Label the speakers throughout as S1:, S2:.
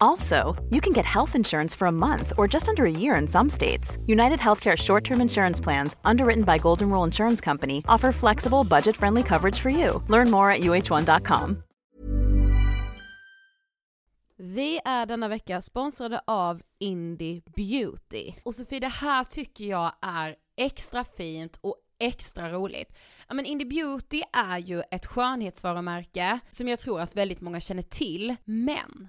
S1: Also, you can get health insurance for a month or just under a year in some states. United Healthcare short term insurance plans, underwritten by Golden Rule Insurance Company, offer flexible, budget friendly coverage for you. Learn more at uh1.com.
S2: Vi är denna vecka sponsrade av Indie Beauty.
S3: Och Sofie, det här tycker jag är extra fint och extra roligt. Ja men Indie Beauty är ju ett skönhetsvarumärke som jag tror att väldigt många känner till, men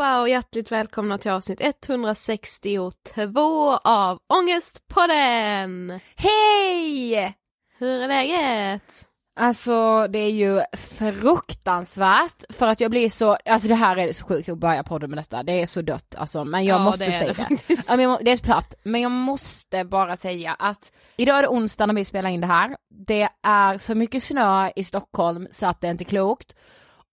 S2: allihopa och hjärtligt välkomna till avsnitt 162 av Ångestpodden!
S3: Hej!
S2: Hur är läget?
S3: Alltså det är ju fruktansvärt för att jag blir så, alltså det här är så sjukt att börja podden med detta, det är så dött alltså men jag
S2: Ja,
S3: måste
S2: det
S3: säga
S2: det
S3: det. Ja, må- det är så platt, men jag måste bara säga att idag är det onsdag när vi spelar in det här, det är så mycket snö i Stockholm så att det är inte klokt.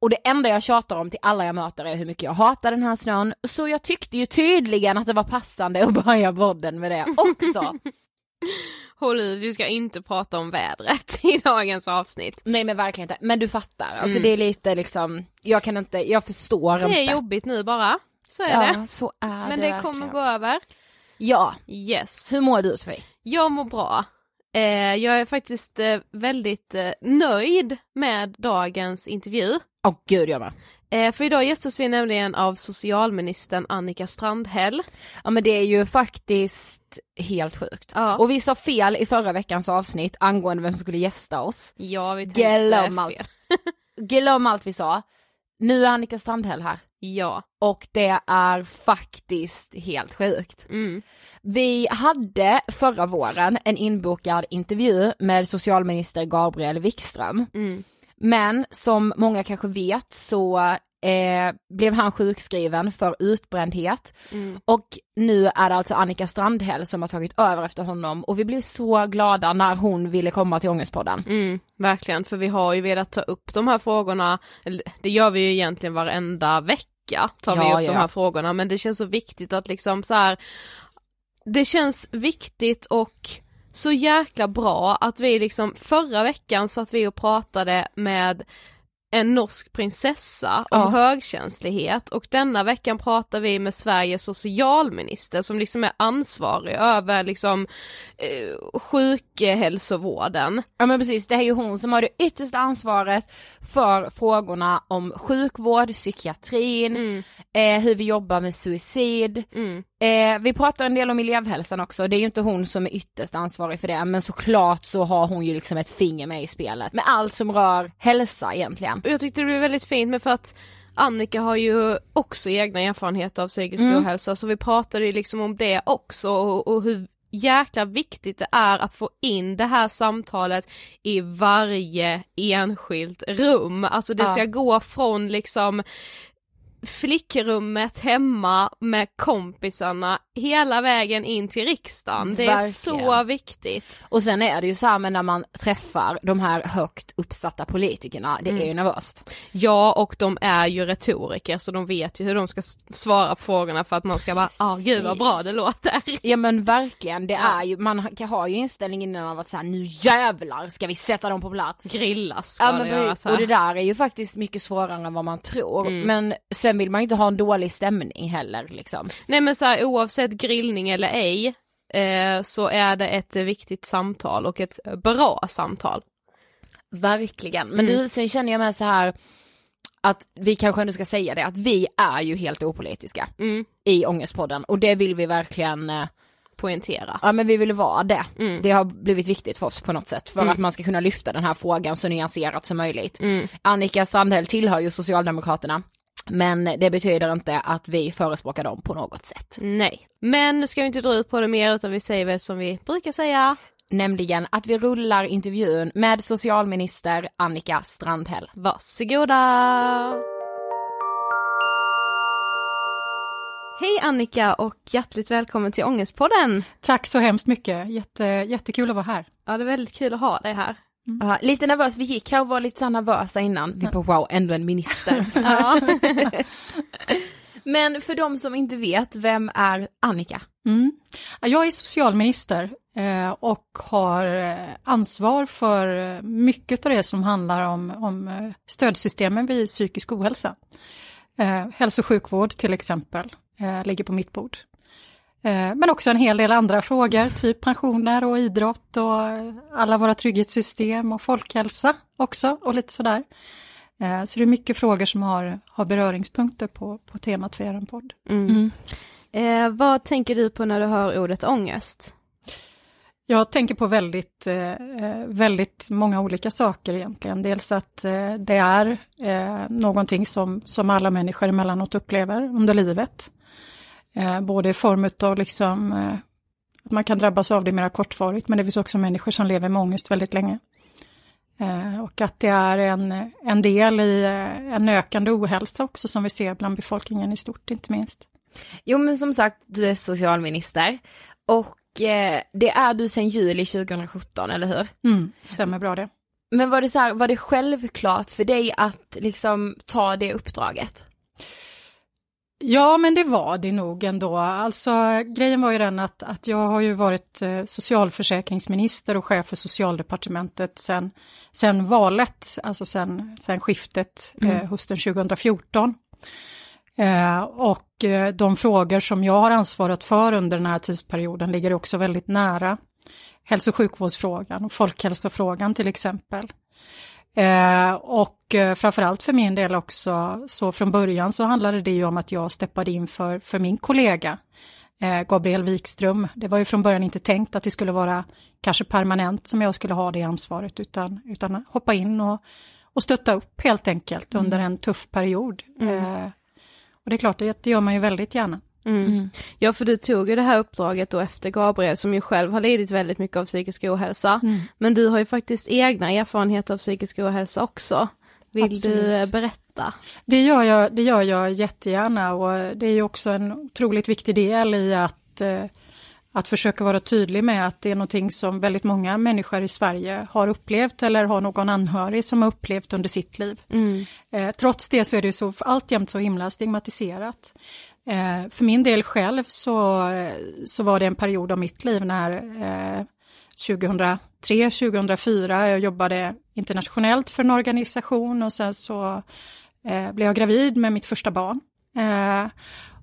S3: Och det enda jag tjatar om till alla jag möter är hur mycket jag hatar den här snön, så jag tyckte ju tydligen att det var passande att börja podden med det också.
S2: Håll i, vi ska inte prata om vädret i dagens avsnitt.
S3: Nej men verkligen inte, men du fattar, alltså
S2: Mm.
S3: det är lite liksom, jag kan inte, jag förstår
S2: Det
S3: inte.
S2: är jobbigt nu bara, så är
S3: ja,
S2: det.
S3: så är
S2: Men
S3: det
S2: det kommer
S3: verkligen.
S2: gå över.
S3: Ja,
S2: Yes.
S3: hur mår du Sofie?
S2: Jag mår bra. Eh, jag är faktiskt eh, väldigt eh, nöjd med dagens intervju.
S3: Åh gud jag med.
S2: För idag gästas vi nämligen av socialministern Annika Strandhäll.
S3: Ja men det är ju faktiskt helt sjukt.
S2: Ja.
S3: Och vi sa fel i förra veckans avsnitt angående vem som skulle gästa oss.
S2: Ja, vi tänkte
S3: Glöm allt.
S2: fel.
S3: Glöm allt vi sa. Nu är Annika Strandhäll här.
S2: Ja.
S3: Och det är faktiskt helt sjukt.
S2: Mm.
S3: Vi hade förra våren en inbokad intervju med socialminister Gabriel Wikström.
S2: Mm.
S3: Men som många kanske vet så eh, blev han sjukskriven för utbrändhet
S2: Mm.
S3: och nu är det alltså Annika Strandhäll som har tagit över efter honom och vi blev så glada när hon ville komma till Ångestpodden.
S2: Mm, verkligen, för vi har ju velat ta upp de här frågorna, det gör vi ju egentligen varenda vecka, tar vi
S3: Ja,
S2: upp
S3: ja,
S2: de här frågorna, men det känns så viktigt att liksom så här. det känns viktigt och så jäkla bra att vi liksom, förra veckan satt vi och pratade med en norsk prinsessa om
S3: Ja.
S2: högkänslighet och denna veckan pratar vi med Sveriges socialminister som liksom är ansvarig över liksom eh, sjukhälsovården.
S3: Ja men precis, det är ju hon som har det yttersta ansvaret för frågorna om sjukvård, psykiatrin,
S2: Mm,
S3: eh, hur vi jobbar med suicid.
S2: mm.
S3: Eh, vi pratar en del om elevhälsan också, det är ju inte hon som är ytterst ansvarig för det men såklart så har hon ju liksom ett finger med i spelet med allt som rör hälsa egentligen.
S2: Och jag tyckte det blev väldigt fint med för att Annika har ju också egna erfarenheter av psykisk
S3: Mm.
S2: ohälsa så vi pratade ju liksom om det också och, och hur jäkla viktigt det är att få in det här samtalet i varje enskilt rum. Alltså det
S3: Ja.
S2: ska gå från liksom flickrummet hemma med kompisarna hela vägen in till riksdagen. Det är
S3: Verkligen.
S2: så viktigt.
S3: Och sen är det ju så här när man träffar de här högt uppsatta politikerna, det är ju nervöst.
S2: Ja och de är ju retoriker så de vet ju hur de ska svara på frågorna för att man ska bara, ja ah, gud vad bra det låter.
S3: Ja men verkligen, det är ju, man har- ju inställningen innan av att säga nu jävlar ska vi sätta dem på plats.
S2: Grillas ska
S3: Ja
S2: det
S3: men precis,
S2: här.
S3: och det där är ju faktiskt mycket svårare än vad man tror.
S2: Mm.
S3: Men sen vill man ju inte ha en dålig stämning heller liksom.
S2: Nej men så här, oavsett grillning eller ej eh, så är det ett viktigt samtal och ett bra samtal.
S3: Verkligen, men
S2: Mm.
S3: du sen känner jag med så här att vi kanske ändå ska säga det, att vi är ju helt opolitiska
S2: Mm.
S3: i Ångestpodden och det vill vi verkligen, eh,
S2: Poängtera.
S3: ja men vi vill vara det.
S2: Mm.
S3: Det har blivit viktigt för oss på något sätt för
S2: Mm.
S3: att man ska kunna lyfta den här frågan så nyanserat som möjligt.
S2: Mm.
S3: Annika Strandhäll tillhör ju Socialdemokraterna men det betyder inte att vi förespråkar dem på något sätt.
S2: Nej. Men nu ska vi inte dra ut på det mer utan vi säger väl som vi brukar säga.
S3: Nämligen att vi rullar intervjun med socialminister Annika Strandhäll.
S2: Varsågoda! Hej Annika och hjärtligt välkommen till Ångestpodden!
S4: Tack så hemskt mycket, Jätte, jättekul att vara här.
S2: Ja det är väldigt kul att ha dig här.
S3: Ja, lite nervös, vi gick här och var lite så nervösa innan. Vi bara wow, ändå en minister. Men för de som inte vet, vem är Annika?
S4: Mm. Ja, Jag är socialminister eh, och har eh, ansvar för eh, mycket av det som handlar om, om stödsystemen vid psykisk ohälsa. Hälso och sjukvård till exempel ligger på mitt bord. Eh, men också en hel del andra frågor, typ pensioner och idrott och eh, alla våra trygghetssystem och folkhälsa också och lite sådär. Eh, så det är mycket frågor som har, har beröringspunkter på, på temat för er podd.
S2: Mm. Eh, vad tänker du på när du hör ordet ångest?
S4: Jag tänker på väldigt, eh, väldigt många olika saker egentligen. Dels att eh, det är eh, någonting som, som alla människor emellanåt upplever under livet. Eh, både i form av liksom, eh, att man kan drabbas av det mer kortvarigt, men det finns också människor som lever med ångest väldigt länge. Eh, och att det är en, en del i en ökande ohälsa också som vi ser bland befolkningen i stort, inte minst.
S3: Jo men som sagt, du är socialminister och det är du sedan juli 2017, eller hur?
S4: Mm, stämmer bra det.
S3: Men var det så här, var det självklart för dig att liksom ta det uppdraget?
S4: Ja, men det var det nog ändå. Alltså grejen var ju den att, att jag har ju varit eh, socialförsäkringsminister och chef för socialdepartementet sen, sen valet, alltså sen, sen skiftet eh, mm. hösten 2014. Eh, och eh, de frågor som jag har ansvarat för under den här tidsperioden ligger också väldigt nära hälso och sjukvårdsfrågan och folkhälsofrågan till exempel. Eh, och eh, framförallt för min del också, så från början så handlade det ju om att jag steppade in för, för min kollega eh, Gabriel Wikström. Det var ju från början inte tänkt att det skulle vara kanske permanent som jag skulle ha det ansvaret, utan, utan hoppa in och, och stötta upp helt enkelt mm. under en tuff period. Mm. Eh, och det är klart, det, det gör man ju väldigt gärna.
S2: Mm. Mm. Ja, för du tog ju det här uppdraget då efter Gabriel som ju själv har lidit väldigt mycket av psykisk ohälsa. Mm. Men du har ju faktiskt egna erfarenheter av psykisk ohälsa också. Vill Absolut. du eh, berätta?
S4: Det gör, jag, det gör jag jättegärna och det är ju också en otroligt viktig del i att eh, att försöka vara tydlig med att det är någonting som väldigt många människor i Sverige har upplevt eller har någon anhörig som har upplevt under sitt liv. Mm. Eh, trots det så är det så alltjämt så himla stigmatiserat. Eh, för min del själv så, så var det en period av mitt liv när eh, 2003, 2004, jag jobbade internationellt för en organisation och sen så eh, blev jag gravid med mitt första barn. Eh,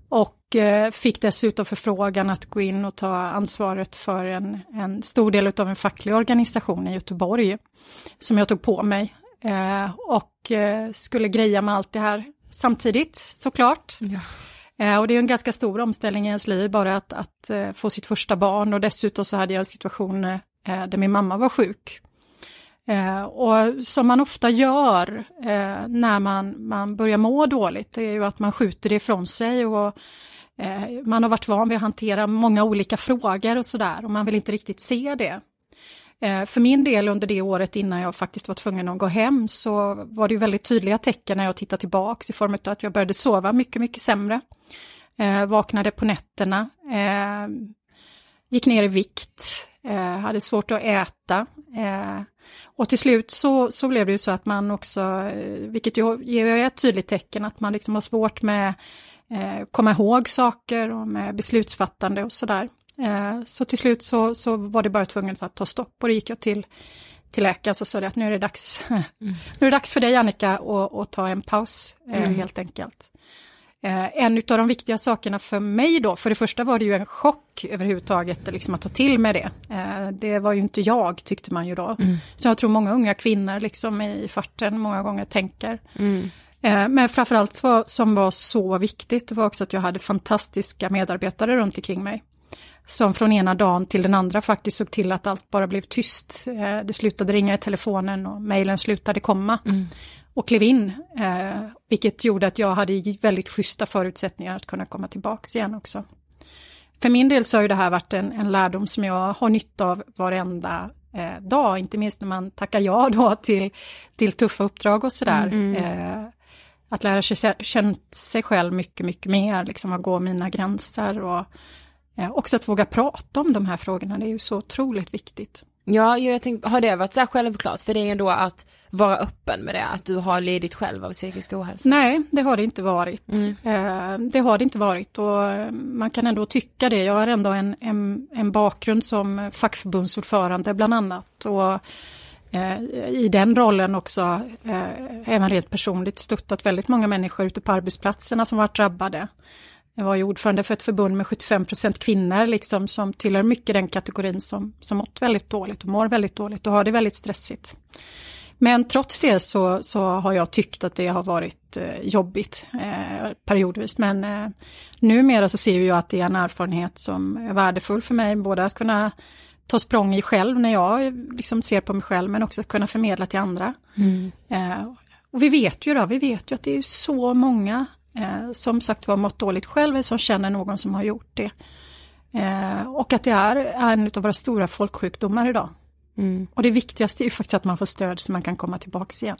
S4: och eh, fick dessutom förfrågan att gå in och ta ansvaret för en, en stor del av en facklig organisation i Göteborg, som jag tog på mig. Och skulle greja med allt det här samtidigt såklart. Ja. Och det är en ganska stor omställning i ens liv, bara att, att få sitt första barn och dessutom så hade jag en situation där min mamma var sjuk. Eh, och som man ofta gör eh, när man, man börjar må dåligt, det är ju att man skjuter det ifrån sig och eh, man har varit van vid att hantera många olika frågor och sådär och man vill inte riktigt se det. För min del under det året innan jag faktiskt var tvungen att gå hem så var det ju väldigt tydliga tecken när jag tittar tillbaks i form av att jag började sova mycket, mycket sämre. Eh, vaknade på nätterna, eh, gick ner i vikt, eh, hade svårt att äta. Och till slut så, så blev det ju så att man också, eh, vilket ju ger ett tydligt tecken, att man liksom har svårt med eh, komma ihåg saker och med beslutsfattande och sådär. Eh, så till slut så, så var det bara tvungen för att ta stopp och då gick jag till, till läkaren och sa att nu är det dags, mm. nu är det dags för dig Annika att ta en paus eh, mm. helt enkelt. Eh, en av de viktiga sakerna för mig då, för det första var det ju en chock överhuvudtaget liksom att ta till med det. Eh, det var ju inte jag tyckte man ju då. Mm. Så jag tror många unga kvinnor liksom i farten många gånger tänker. Mm. Eh, men framförallt vad som var så viktigt var också att jag hade fantastiska medarbetare runt omkring mig. Som från ena dagen till den andra faktiskt såg till att allt bara blev tyst. Det slutade ringa i telefonen och mejlen slutade komma. Mm och klev in, eh, vilket gjorde att jag hade väldigt schyssta förutsättningar att kunna komma tillbaks igen också. För min del så har ju det här varit en, en lärdom som jag har nytta av varenda eh, dag, inte minst när man tackar ja då till, till tuffa uppdrag och sådär. Mm. Eh, att lära sig känna sig själv mycket, mycket mer, liksom att gå mina gränser och eh, också att våga prata om de här frågorna, det är ju så otroligt viktigt.
S3: Ja, jag tänkte, har det varit så här självklart för dig ändå att vara öppen med det, att du har lidit själv av psykisk ohälsa?
S4: Nej, det har det inte varit. Mm. Eh, det har det inte varit och eh, man kan ändå tycka det. Jag har ändå en, en, en bakgrund som fackförbundsordförande bland annat och eh, i den rollen också, även rent personligt, stöttat väldigt många människor ute på arbetsplatserna som varit drabbade. Jag var ju ordförande för ett förbund med 75% kvinnor liksom, som tillhör mycket den kategorin som, som mått väldigt dåligt och mår väldigt dåligt och har det väldigt stressigt. Men trots det så, så har jag tyckt att det har varit eh, jobbigt eh, periodvis. Men eh, numera så ser jag att det är en erfarenhet som är värdefull för mig, både att kunna ta språng i själv när jag liksom ser på mig själv men också kunna förmedla till andra.
S3: Mm.
S4: Eh, och vi vet ju då, vi vet ju att det är så många eh, som sagt var mått dåligt själv som känner någon som har gjort det. Eh, och att det är en av våra stora folksjukdomar idag.
S3: Mm.
S4: Och det viktigaste är ju faktiskt att man får stöd så man kan komma tillbaks igen.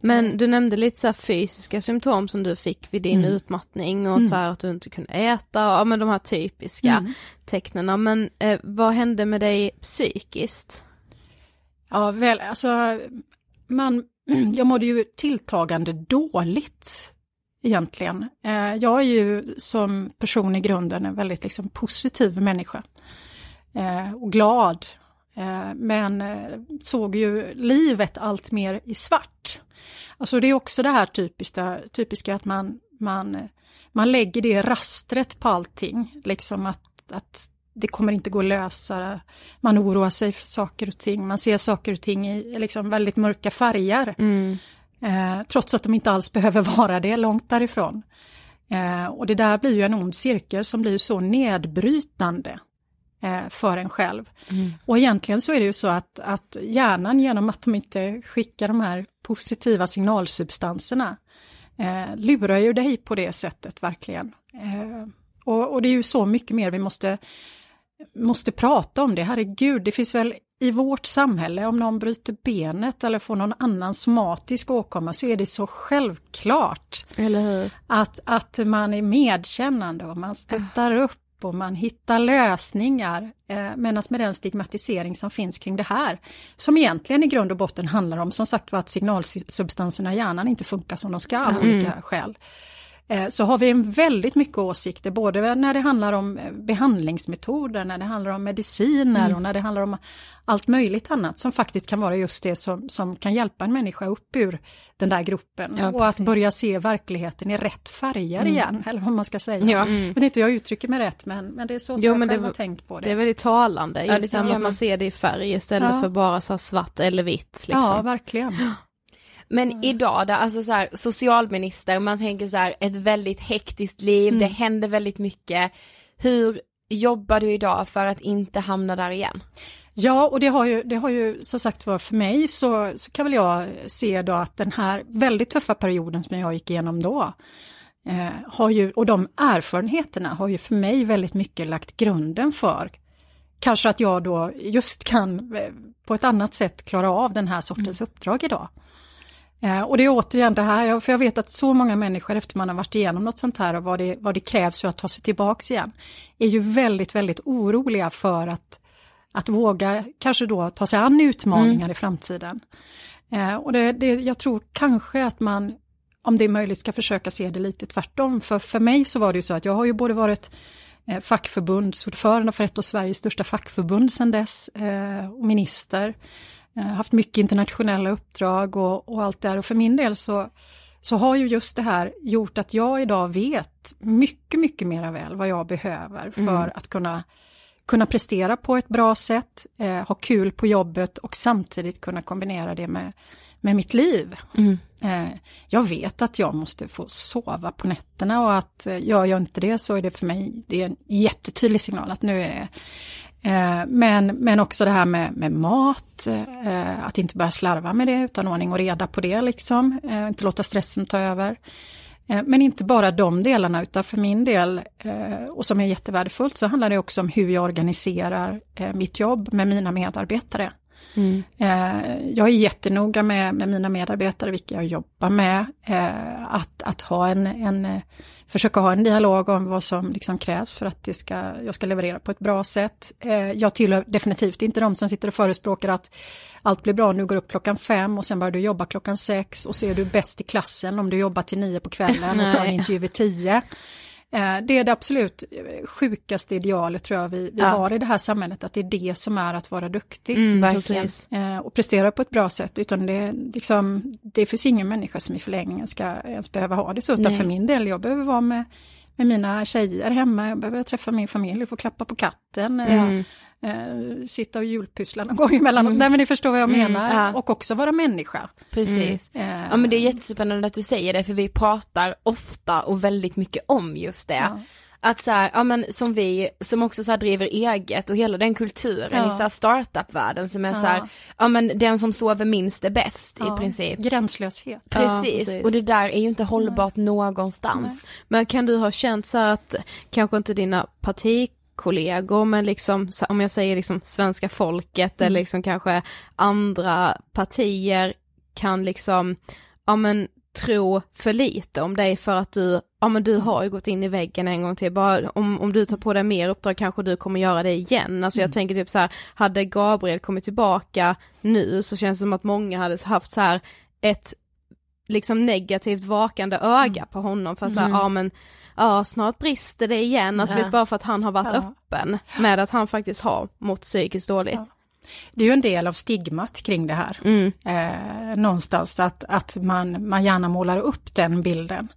S2: Men du nämnde lite så fysiska symptom som du fick vid din
S4: Mm.
S2: utmattning och
S4: Mm.
S2: så att du inte kunde äta, ja men de här typiska
S4: Mm.
S2: tecknena. Men eh, vad hände med dig psykiskt?
S4: Ja, väl, alltså, man, jag mådde ju tilltagande dåligt egentligen. Eh, jag är ju som person i grunden en väldigt liksom, positiv människa. Eh, och glad. Eh, men såg ju livet allt mer i svart. Alltså det är också det här typiska, typiska att man, man, man lägger det rastret på allting. Liksom att, att det kommer inte gå att lösa. Man oroar sig för saker och ting. Man ser saker och ting i liksom väldigt mörka färger. Mm. Eh, trots att de inte alls behöver vara det, långt därifrån. Eh, och det där blir ju en ond cirkel som blir så nedbrytande eh, för en själv. Och egentligen så är det ju så att, att hjärnan genom att de inte skickar de här positiva signalsubstanserna eh, lurar ju dig på det sättet verkligen. Eh, och, och det är ju så mycket mer vi måste, måste prata om det, herregud, det finns väl i vårt samhälle, om någon bryter benet eller får någon annan somatisk åkomma så är det så självklart att, att man är medkännande och man stöttar upp och man hittar lösningar. Eh, Medan med den stigmatisering som finns kring det här, som egentligen i grund och botten handlar om som sagt var att signalsubstanserna i hjärnan inte funkar som de ska av olika skäl. Eh, Så har vi en väldigt mycket åsikter, både när det handlar om eh, behandlingsmetoder, när det handlar om mediciner och när det handlar om allt möjligt annat som faktiskt kan vara just det som, som kan hjälpa en människa upp ur den där gruppen.
S3: Ja,
S4: och att
S3: precis.
S4: börja se verkligheten i rätt färger igen, eller vad man ska säga.
S3: Ja.
S4: Jag vet inte, jag uttrycker mig rätt, men, men det är så som
S2: Jo,
S4: jag
S2: men
S4: själv
S2: det-
S4: har tänkt på det.
S2: Det är väldigt talande,
S3: Ja, det
S2: just det med
S3: jag
S2: att man ser det i färg istället
S4: Ja.
S2: för bara så svart eller vitt. Liksom.
S4: Ja, verkligen.
S3: Men idag då, alltså så här, socialminister, man tänker så här, ett väldigt hektiskt liv,
S4: Mm.
S3: det händer väldigt mycket. Hur jobbar du idag för att inte hamna där igen?
S4: Ja, och det har ju, det har ju som sagt var för mig så, så kan väl jag se då att den här väldigt tuffa perioden som jag gick igenom då, eh, har ju, och de erfarenheterna har ju för mig väldigt mycket lagt grunden för kanske att jag då just kan eh, på ett annat sätt klara av den här sortens uppdrag idag. Eh, och det är återigen det här, för jag vet att så många människor efter man har varit igenom något sånt här och vad det, vad det krävs för att ta sig tillbaks igen, är ju väldigt, väldigt oroliga för att, att våga kanske då ta sig an utmaningar i framtiden. Eh, och det, det, jag tror kanske att man, om det är möjligt, ska försöka se det lite tvärtom. För, för mig så var det ju så att jag har ju både varit eh, fackförbundsordförande för ett av Sveriges största fackförbund sedan dess, och minister. Eh, haft mycket internationella uppdrag och, och allt det här. Och för min del så, så har ju just det här gjort att jag idag vet mycket, mycket mera väl vad jag behöver för att kunna, kunna prestera på ett bra sätt, eh, ha kul på jobbet och samtidigt kunna kombinera det med, med mitt liv. Eh, jag vet att jag måste få sova på nätterna och att eh, gör jag inte det så är det för mig det är en jättetydlig signal att nu är Eh, men, men också det här med, med mat, eh, att inte börja slarva med det utan ordning och reda på det liksom, eh, inte låta stressen ta över. Men inte bara de delarna utan för min del, och som är jättevärdefullt, så handlar det också om hur jag organiserar mitt jobb med mina medarbetare. Eh, Jag är jättenoga med, med mina medarbetare, vilka jag jobbar med, eh, att, att ha en, en, försöka ha en dialog om vad som liksom krävs för att det ska, jag ska leverera på ett bra sätt. Eh, Jag tillhör definitivt inte de som sitter och förespråkar att allt blir bra, nu går upp klockan fem och sen börjar du jobba klockan sex och så är du bäst i klassen om du jobbar till nio på kvällen och tar en intervju vid tio. Eh, Det är det absolut sjukaste idealet tror jag vi, vi
S3: Ja.
S4: har i det här samhället, att det är det som är att vara duktig
S2: Mm,
S3: verkligen.
S2: precis.
S4: eh, och prestera på ett bra sätt, utan det, liksom, det finns ingen människa som i förlängningen ska ens behöva ha det så, utan
S3: Nej.
S4: för min del, jag behöver vara med, med mina tjejer hemma, jag behöver träffa min familj, få klappa på katten, eh,
S3: Mm.
S4: Eh, sitta och julpyssla någon gång emellanåt, nej men ni förstår vad jag menar,
S3: ja.
S4: och också vara människa.
S3: Precis.
S4: Eh,
S3: Ja men det är jättespännande att du säger det för vi pratar ofta och väldigt mycket om just det.
S4: Ja.
S3: att så här, ja men som vi, som också så driver eget och hela den kulturen
S4: Ja.
S3: i så här startup-världen som är
S4: Ja.
S3: så här, ja men den som sover minst är bäst
S4: Ja,
S3: i princip.
S4: Gränslöshet.
S3: Precis.
S2: precis.
S3: och det där är ju inte hållbart någonstans.
S2: Men kan du ha känt så här att, kanske inte dina partikollegor, men liksom, om jag säger liksom svenska folket eller liksom kanske andra partier kan liksom, ja men tro för lite om dig för att du, ja men du har ju gått in i väggen en gång till, bara om, om du tar på dig mer uppdrag kanske du kommer göra det igen. Alltså jag tänker typ så här, hade Gabriel kommit tillbaka nu så känns det som att många hade haft så här ett liksom negativt vakande öga på honom för så här,
S3: Mm.
S2: ja men ja snart brister det igen, alltså
S3: Ja.
S2: vet, bara för att han har varit
S4: Ja.
S2: öppen med att han faktiskt har mått psykiskt dåligt.
S4: Ja. Det är ju en del av stigmat kring det här.
S2: Mm.
S4: eh, någonstans att, att man, man gärna målar upp den bilden.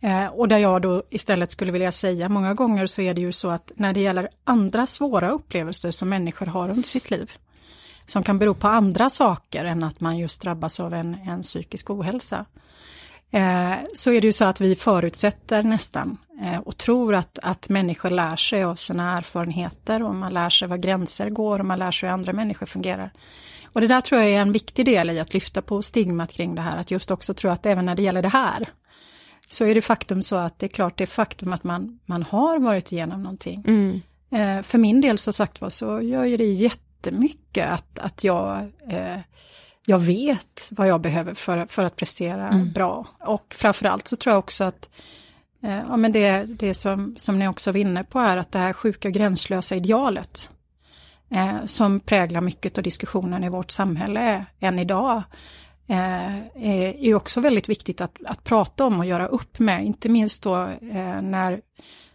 S4: Eh, och där jag då istället skulle vilja säga, många gånger så är det ju så att när det gäller andra svåra upplevelser som människor har under sitt liv, som kan bero på andra saker än att man just drabbas av en, en psykisk ohälsa, så är det ju så att vi förutsätter nästan eh, och tror att, att människor lär sig av sina erfarenheter och man lär sig var gränser går och man lär sig hur andra människor fungerar. Och det där tror jag är en viktig del i att lyfta på stigmat kring det här, att just också tro att även när det gäller det här, så är det faktum så att det är klart det är faktum att man, man har varit igenom någonting.
S2: Mm.
S4: Eh, för min del så sagt var så gör ju det jättemycket att, att jag, eh, jag vet vad jag behöver för, för att prestera bra. Och framförallt så tror jag också att eh, ja, men det, det som, som ni också var inne på är att det här sjuka gränslösa idealet eh, som präglar mycket av diskussionen i vårt samhälle än idag eh, är ju också väldigt viktigt att, att prata om och göra upp med, inte minst då eh, när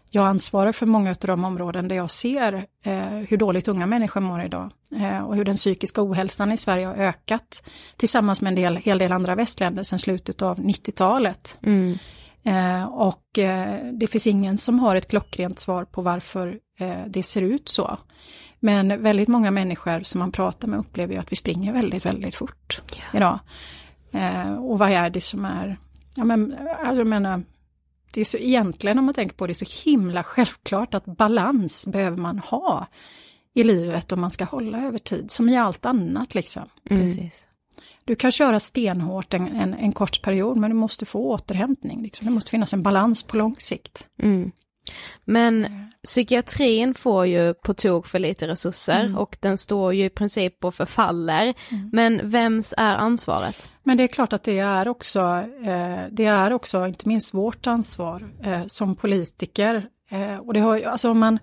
S4: jag ansvarar för många av de områden där jag ser eh, hur dåligt unga människor mår idag eh, och hur den psykiska ohälsan i Sverige har ökat tillsammans med en del, hel del andra västländer sedan slutet av 90-talet.
S2: Mm.
S4: Eh, och eh, det finns ingen som har ett klockrent svar på varför eh, det ser ut så. Men väldigt många människor som man pratar med upplever ju att vi springer väldigt, väldigt fort idag. Eh, och vad är det som är, ja men, alltså jag menar, det är så egentligen om man tänker på det, så himla självklart att balans behöver man ha i livet om man ska hålla över tid, som i allt annat liksom.
S3: Precis.
S4: Du kan köra stenhårt en, en, en kort period, men du måste få återhämtning. Liksom. Det måste finnas en balans på lång sikt.
S2: Mm. Men psykiatrin får ju på tok för lite resurser och den står ju i princip och förfaller. Men vems är ansvaret?
S4: Men det är klart att det är också, eh, det är också inte minst vårt ansvar eh, som politiker. Eh, och det har, ju- alltså om man,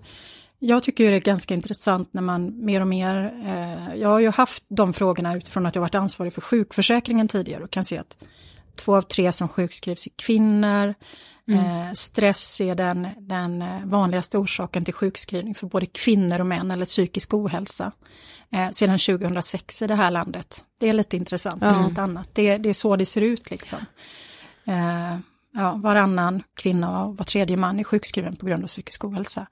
S4: jag tycker det är ganska intressant när man mer och mer, eh, jag har ju haft de frågorna utifrån att jag varit ansvarig för sjukförsäkringen tidigare och kan se att två av tre som sjukskrivs är kvinnor. Eh, stress är den, den eh, vanligaste orsaken till sjukskrivning för både kvinnor och män eller psykisk ohälsa. Eh, sedan 2006 i det här landet. Det är lite intressant, det är inte annat. Det, det är så det ser ut liksom. Eh, ja, varannan kvinna och var tredje man är sjukskriven på grund av psykisk ohälsa.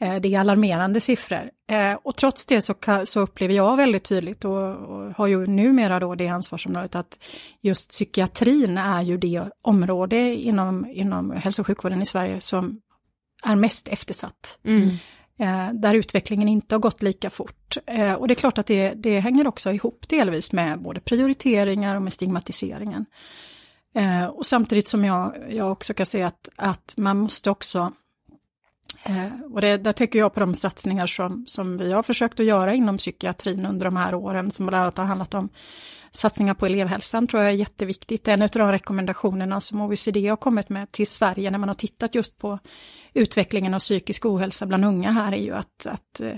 S4: Eh, det är alarmerande siffror. Eh, och trots det så, upplever jag väldigt tydligt och, och har ju numera då det ansvarsområdet att just psykiatrin är ju det område inom, inom hälso och sjukvården i Sverige som är mest eftersatt. Eh, där utvecklingen inte har gått lika fort. Och det är klart att det, det hänger också ihop delvis med både prioriteringar och med stigmatiseringen. Och samtidigt som jag, jag också kan se att, att man måste också Eh, och det, där tänker jag på de satsningar som, som vi har försökt att göra inom psykiatrin under de här åren, som bland annat har handlat om satsningar på elevhälsan, tror jag är jätteviktigt. En av de rekommendationerna som OECD har kommit med till Sverige när man har tittat just på utvecklingen av psykisk ohälsa bland unga här är ju att, att eh,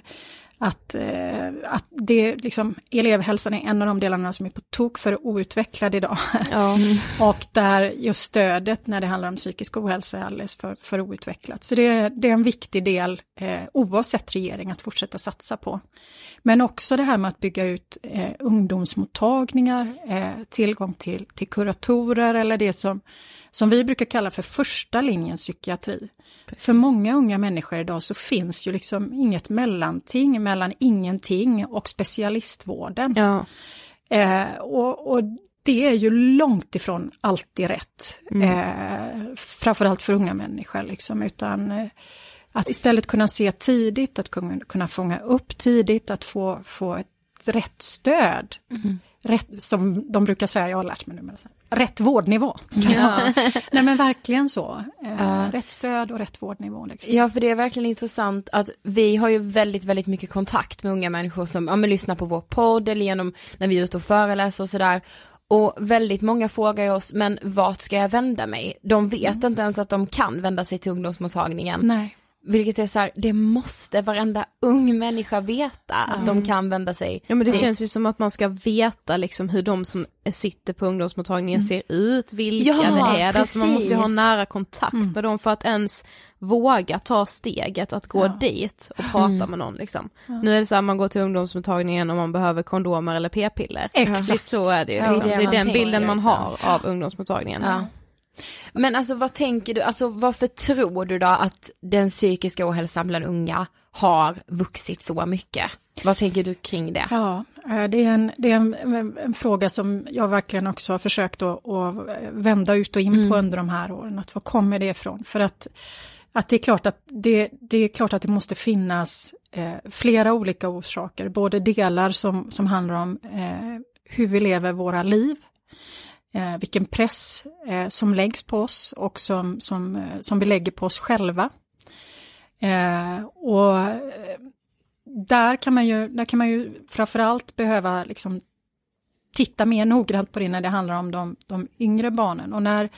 S4: att, eh, att det liksom, elevhälsan är en av de delarna som är på tok för outvecklad idag.
S2: Ja.
S4: Och där just stödet när det handlar om psykisk ohälsa är alldeles för, för outvecklat. Så det, det är en viktig del, eh, oavsett regering, att fortsätta satsa på. Men också det här med att bygga ut eh, ungdomsmottagningar, eh, tillgång till, till kuratorer eller det som, som vi brukar kalla för första linjens psykiatri. För många unga människor idag så finns ju liksom inget mellanting mellan ingenting och specialistvården.
S2: Ja.
S4: Eh, och, och det är ju långt ifrån alltid rätt. Eh, framförallt för unga människor liksom, utan eh, Att istället kunna se tidigt, att kunna, kunna fånga upp tidigt, att få, få ett rätt stöd.
S3: Mm.
S4: Rätt, som de brukar säga, jag har lärt mig nu, men rätt vårdnivå. Vara. Nej men verkligen så.
S3: Ja.
S4: Rätt stöd och rätt vårdnivå. Liksom.
S3: Ja för det är verkligen intressant att vi har ju väldigt, väldigt mycket kontakt med unga människor som ja, men lyssnar på vår podd eller genom när vi är ute och föreläser och sådär. Och väldigt många frågar oss, men vart ska jag vända mig? De vet inte ens att de kan vända sig till ungdomsmottagningen.
S4: Nej.
S3: Vilket är så här, det måste varenda ung människa veta att de kan vända sig.
S2: Ja men det
S3: Det-
S2: känns ju som att man ska veta liksom hur de som sitter på ungdomsmottagningen ser ut, vilka
S3: Ja,
S2: det är. Alltså man måste ju ha
S3: precis.
S2: nära kontakt med dem för att ens våga ta steget att gå
S4: Ja.
S2: dit och prata med någon liksom. Nu är det så här man går till ungdomsmottagningen och man behöver kondomer eller p-piller.
S4: Exakt.
S2: Så är det ju.
S4: Ja,
S2: Liksom.
S3: det är
S2: Det är den bilden man har av ungdomsmottagningen.
S3: Men alltså vad tänker du, alltså varför tror du då att den psykiska ohälsan bland unga har vuxit så mycket? Vad tänker du kring det?
S4: Ja, eh, det är, en, det är en, en, fråga som jag verkligen också har försökt att, att vända ut och in på under de här åren. Att var kommer det ifrån? För att, att det, är klart att det, det är klart att det måste finnas eh, flera olika orsaker. Både delar som, som handlar om eh, hur vi lever våra liv, eh, vilken press eh, som läggs på oss och som, som, eh, som vi lägger på oss själva. Eh, och eh, där kan man ju, där kan man ju framförallt behöva liksom titta mer noggrant på det när det handlar om de, de yngre barnen. Och när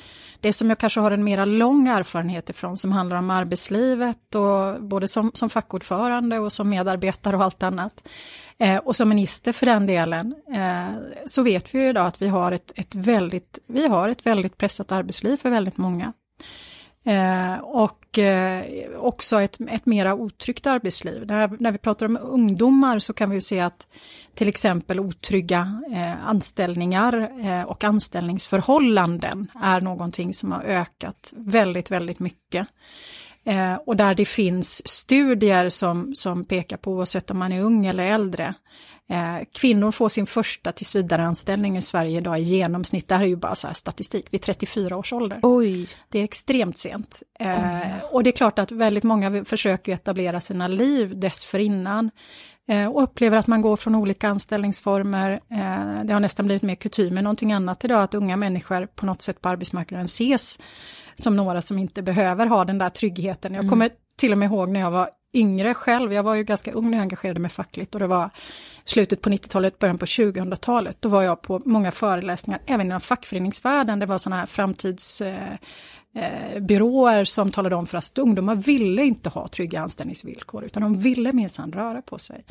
S4: det som jag kanske har en mera lång erfarenhet ifrån som handlar om arbetslivet och både som, som fackordförande och som medarbetare och allt annat. Eh, och som minister för den delen, eh, så vet vi ju idag att vi har ett, ett, väldigt, vi har ett väldigt pressat arbetsliv för väldigt många. Eh, och eh, också ett, ett mera otryggt arbetsliv. När, när vi pratar om ungdomar så kan vi ju se att till exempel otrygga eh, anställningar eh, och anställningsförhållanden är någonting som har ökat väldigt, väldigt mycket. Eh, och där det finns studier som, som pekar på, oavsett om man är ung eller äldre, kvinnor får sin första tillsvidareanställning i Sverige idag i genomsnitt, det här är ju bara så här statistik, vid 34 års ålder.
S2: Oj.
S4: Det är extremt sent. Eh, och det är klart att väldigt många försöker etablera sina liv dessförinnan. Eh, och upplever att man går från olika anställningsformer. Eh, det har nästan blivit mer kutym med någonting annat idag, att unga människor på något sätt på arbetsmarknaden ses som några som inte behöver ha den där tryggheten. Jag kommer till och med ihåg när jag var yngre själv, jag var ju ganska ung när jag engagerade mig fackligt och det var slutet på 90-talet, början på 2000-talet. Då var jag på många föreläsningar, även inom fackföreningsvärlden, det var sådana här framtids eh, eh, byråer som talade om för oss att ungdomar ville inte ha trygga anställningsvillkor, utan de ville minsann röra på sig.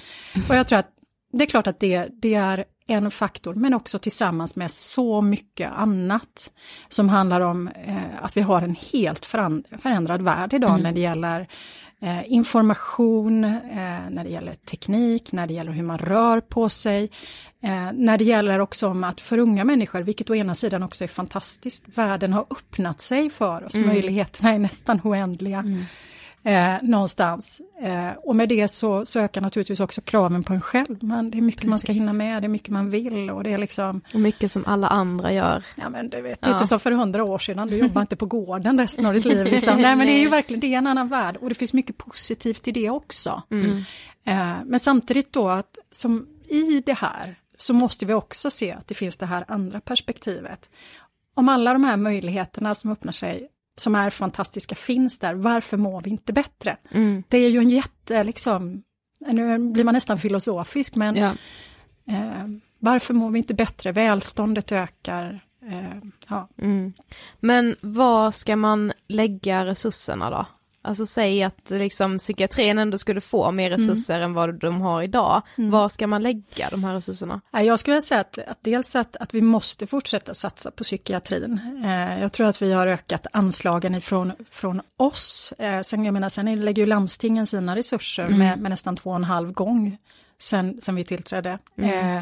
S4: Och jag tror att det är klart att det, det är en faktor, men också tillsammans med så mycket annat som handlar om eh, att vi har en helt förändrad värld idag när det gäller eh, information, eh, när det gäller teknik, när det gäller hur man rör på sig, eh, när det gäller också om att för unga människor, vilket å ena sidan också är fantastiskt, världen har öppnat sig för oss, möjligheterna är nästan oändliga. Eh, någonstans. Eh, och med det så, så ökar naturligtvis också kraven på en själv. Men det är mycket man ska hinna med, det är mycket man vill och det är liksom,
S2: Och mycket som alla andra gör.
S4: ja men du vet,
S2: Ja.
S4: lite som för hundra år sedan, du jobbar inte på gården resten av ditt liv. Liksom. Nej men det är ju verkligen, det är en annan värld och det finns mycket positivt i det också. Eh, men samtidigt då att som i det här så måste vi också se att det finns det här andra perspektivet. Om alla de här möjligheterna som öppnar sig, som är fantastiska, finns där, varför mår vi inte bättre?
S2: Mm.
S4: Det är ju en jätte, liksom, nu blir man nästan filosofisk, men
S3: Ja.
S4: eh, varför mår vi inte bättre? Välståndet ökar. Eh, ja.
S2: Mm. Men var ska man lägga resurserna då? Alltså säg att liksom psykiatrin ändå skulle få mer resurser än vad de har idag. Var ska man lägga de här resurserna?
S4: Jag skulle säga att, att dels att, att vi måste fortsätta satsa på psykiatrin. Eh, jag tror att vi har ökat anslagen ifrån från oss. Eh, sen, jag menar, sen lägger ju landstingen sina resurser med, med nästan två och en halv gång sen, sen vi tillträdde. Eh,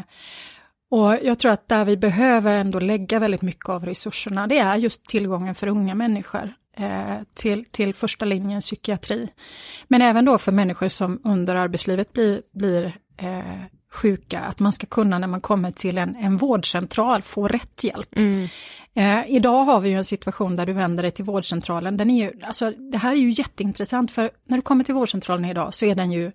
S4: och jag tror att där vi behöver ändå lägga väldigt mycket av resurserna, det är just tillgången för unga människor till, till första linjen psykiatri. Men även då för människor som under arbetslivet blir, blir eh, sjuka, att man ska kunna när man kommer till en, en vårdcentral få rätt hjälp.
S3: Mm.
S4: Eh, idag har vi ju en situation där du vänder dig till vårdcentralen. Den är ju, alltså, det här är ju jätteintressant för när du kommer till vårdcentralen idag så är den ju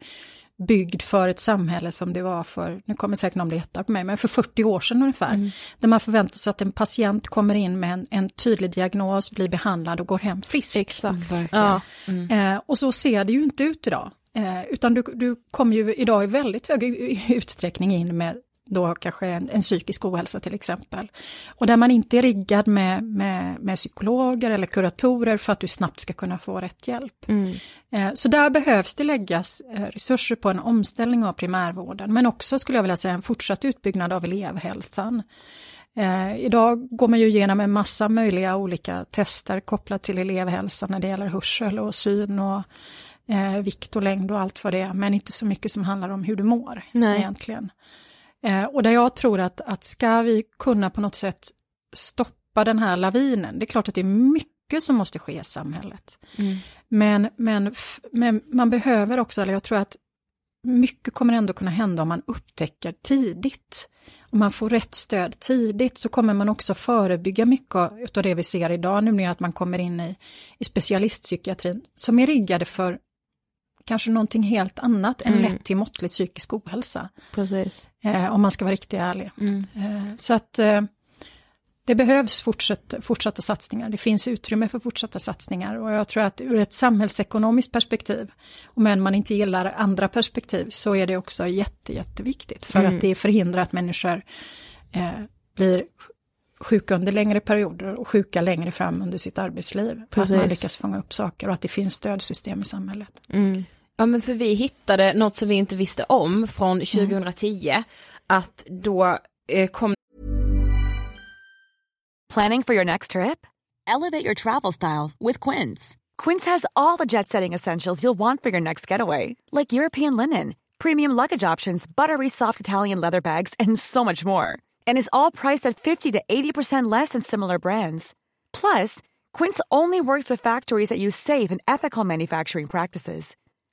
S4: byggd för ett samhälle som det var för, nu kommer säkert någon bli jättearg på mig, men för 40 år sedan ungefär. Mm. Där man förväntar sig att en patient kommer in med en, en tydlig diagnos, blir behandlad och går hem frisk.
S3: Exakt. Ja.
S4: Mm. Eh, och så ser det ju inte ut idag. Eh, utan du, du kommer ju idag i väldigt hög utsträckning in med då kanske en, en psykisk ohälsa till exempel. Och där man inte är riggad med, med, med psykologer eller kuratorer för att du snabbt ska kunna få rätt hjälp.
S3: Mm.
S4: Eh, så där behövs det läggas eh, resurser på en omställning av primärvården, men också skulle jag vilja säga en fortsatt utbyggnad av elevhälsan. Eh, idag går man ju igenom en massa möjliga olika tester kopplat till elevhälsan när det gäller hörsel och syn och eh, vikt och längd och allt vad det är, men inte så mycket som handlar om hur du mår
S3: Nej.
S4: egentligen. Eh, och där jag tror att, att ska vi kunna på något sätt stoppa den här lavinen, det är klart att det är mycket som måste ske i samhället.
S3: Mm.
S4: Men, men, men man behöver också, eller jag tror att mycket kommer ändå kunna hända om man upptäcker tidigt. Om man får rätt stöd tidigt så kommer man också förebygga mycket av det vi ser idag, nämligen att man kommer in i, i specialistpsykiatrin som är riggade för kanske någonting helt annat än
S3: Mm.
S4: lätt till måttlig psykisk ohälsa.
S3: Precis.
S4: Eh, om man ska vara riktigt ärlig.
S3: Mm.
S4: Eh, så att eh, det behövs fortsatt, fortsatta satsningar. Det finns utrymme för fortsatta satsningar och jag tror att ur ett samhällsekonomiskt perspektiv, om än man inte gillar andra perspektiv, så är det också jätte, jätteviktigt för
S3: Mm.
S4: att det förhindrar att människor eh, blir sjuka under längre perioder och sjuka längre fram under sitt arbetsliv. Att
S3: Precis.
S4: man lyckas fånga upp saker och att det finns stödsystem i samhället.
S3: Mm. Ja men för vi hittade något som vi inte visste om från 2010, att då eh, kom
S1: Planning for your next trip? Elevate your travel style with Quince. Quince has all the jet setting essentials you'll want for your next getaway, like European linen, premium luggage options, buttery soft Italian leather bags, and so much more. And is all priced at 50 to 80% less than similar brands. Plus, Quince only works with factories that use safe and ethical manufacturing practices.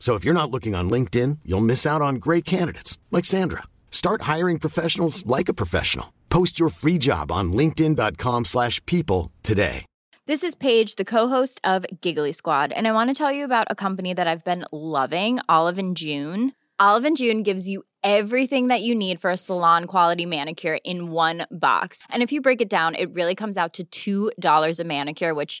S5: So if you're not looking on LinkedIn, you'll miss out on great candidates like Sandra. Start hiring professionals like a professional. Post your free job on linkedin.com/people today.
S6: This is Paige, the co-host of Giggly Squad, and I want to tell you about a company that I've been loving, Olive and June. Olive and June gives you everything that you need for a salon quality manicure in one box. And if you break it down, it really comes out to $2 a manicure, which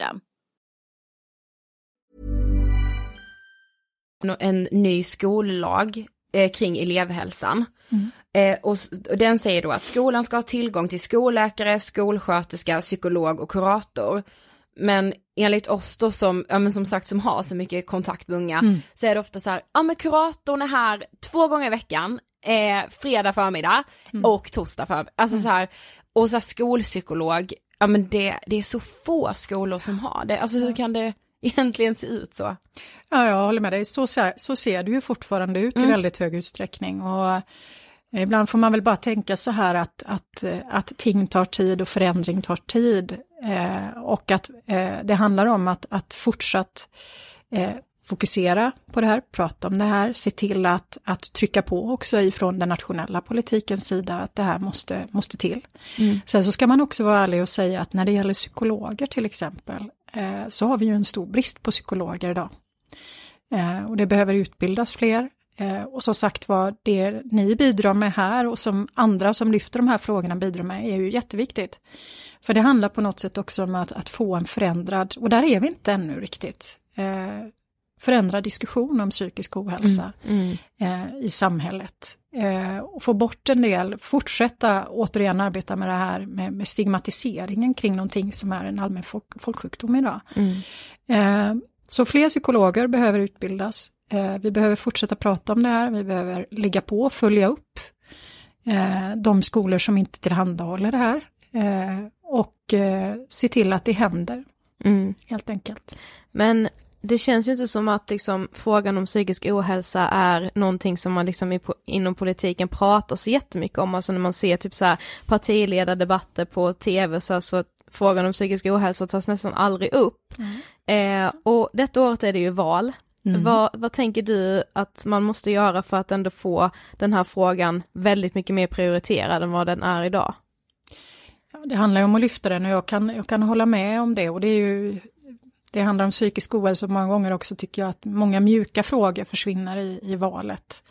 S3: En ny skollag eh, kring elevhälsan. Eh, och, och den säger då att skolan ska ha tillgång till skolläkare, skolsköterska, psykolog och kurator. Men enligt oss då som, ja men som sagt som har så mycket kontakt med unga,
S4: Mm.
S3: så är det ofta så här, ja men kuratorn är här två gånger i veckan, eh, fredag förmiddag och torsdag för, alltså så här, och så här skolpsykolog, ja men det, det är så få skolor som har det, alltså hur kan det egentligen se ut så?
S4: Ja, jag håller med dig. Så, ser- så ser det ju fortfarande ut i väldigt hög utsträckning. Och eh, ibland får man väl bara tänka så här att, att, eh, att ting tar tid och förändring tar tid. Eh, och att eh, det handlar om att, att fortsatt eh, fokusera på det här, prata om det här, se till att, att trycka på också ifrån den nationella politikens sida att det här måste, måste till. Sen så ska man också vara ärlig och säga att när det gäller psykologer till exempel, eh, så har vi ju en stor brist på psykologer idag. Eh, och det behöver utbildas fler. Eh, och som sagt var, det ni bidrar med här och som andra som lyfter de här frågorna bidrar med är ju jätteviktigt. För det handlar på något sätt också om att, att få en förändrad, och där är vi inte ännu riktigt, förändrad diskussion om psykisk ohälsa
S3: Mm.
S4: eh, i samhället. Eh, och få bort en del, fortsätta återigen arbeta med det här med, med stigmatiseringen kring någonting som är en allmän folk, folksjukdom idag.
S3: Mm.
S4: Eh, så fler psykologer behöver utbildas. Eh, vi behöver fortsätta prata om det här, vi behöver ligga på och följa upp eh, de skolor som inte tillhandahåller det här. Eh, och se till att det händer,
S3: Mm.
S4: helt enkelt.
S7: Men det känns ju inte som att liksom, frågan om psykisk ohälsa är någonting som man liksom inom politiken pratar så jättemycket om, alltså när man ser typ så här partiledardebatter på tv så, här, så att frågan om psykisk ohälsa tas nästan aldrig upp. Eh, och detta året är det ju val.
S4: Mm.
S7: Vad, vad tänker du att man måste göra för att ändå få den här frågan väldigt mycket mer prioriterad än vad den är idag?
S4: Det handlar ju om att lyfta den och jag kan, jag kan hålla med om det och det är ju det handlar om psykisk ohälsa många gånger också tycker jag att många mjuka frågor försvinner i, i valet.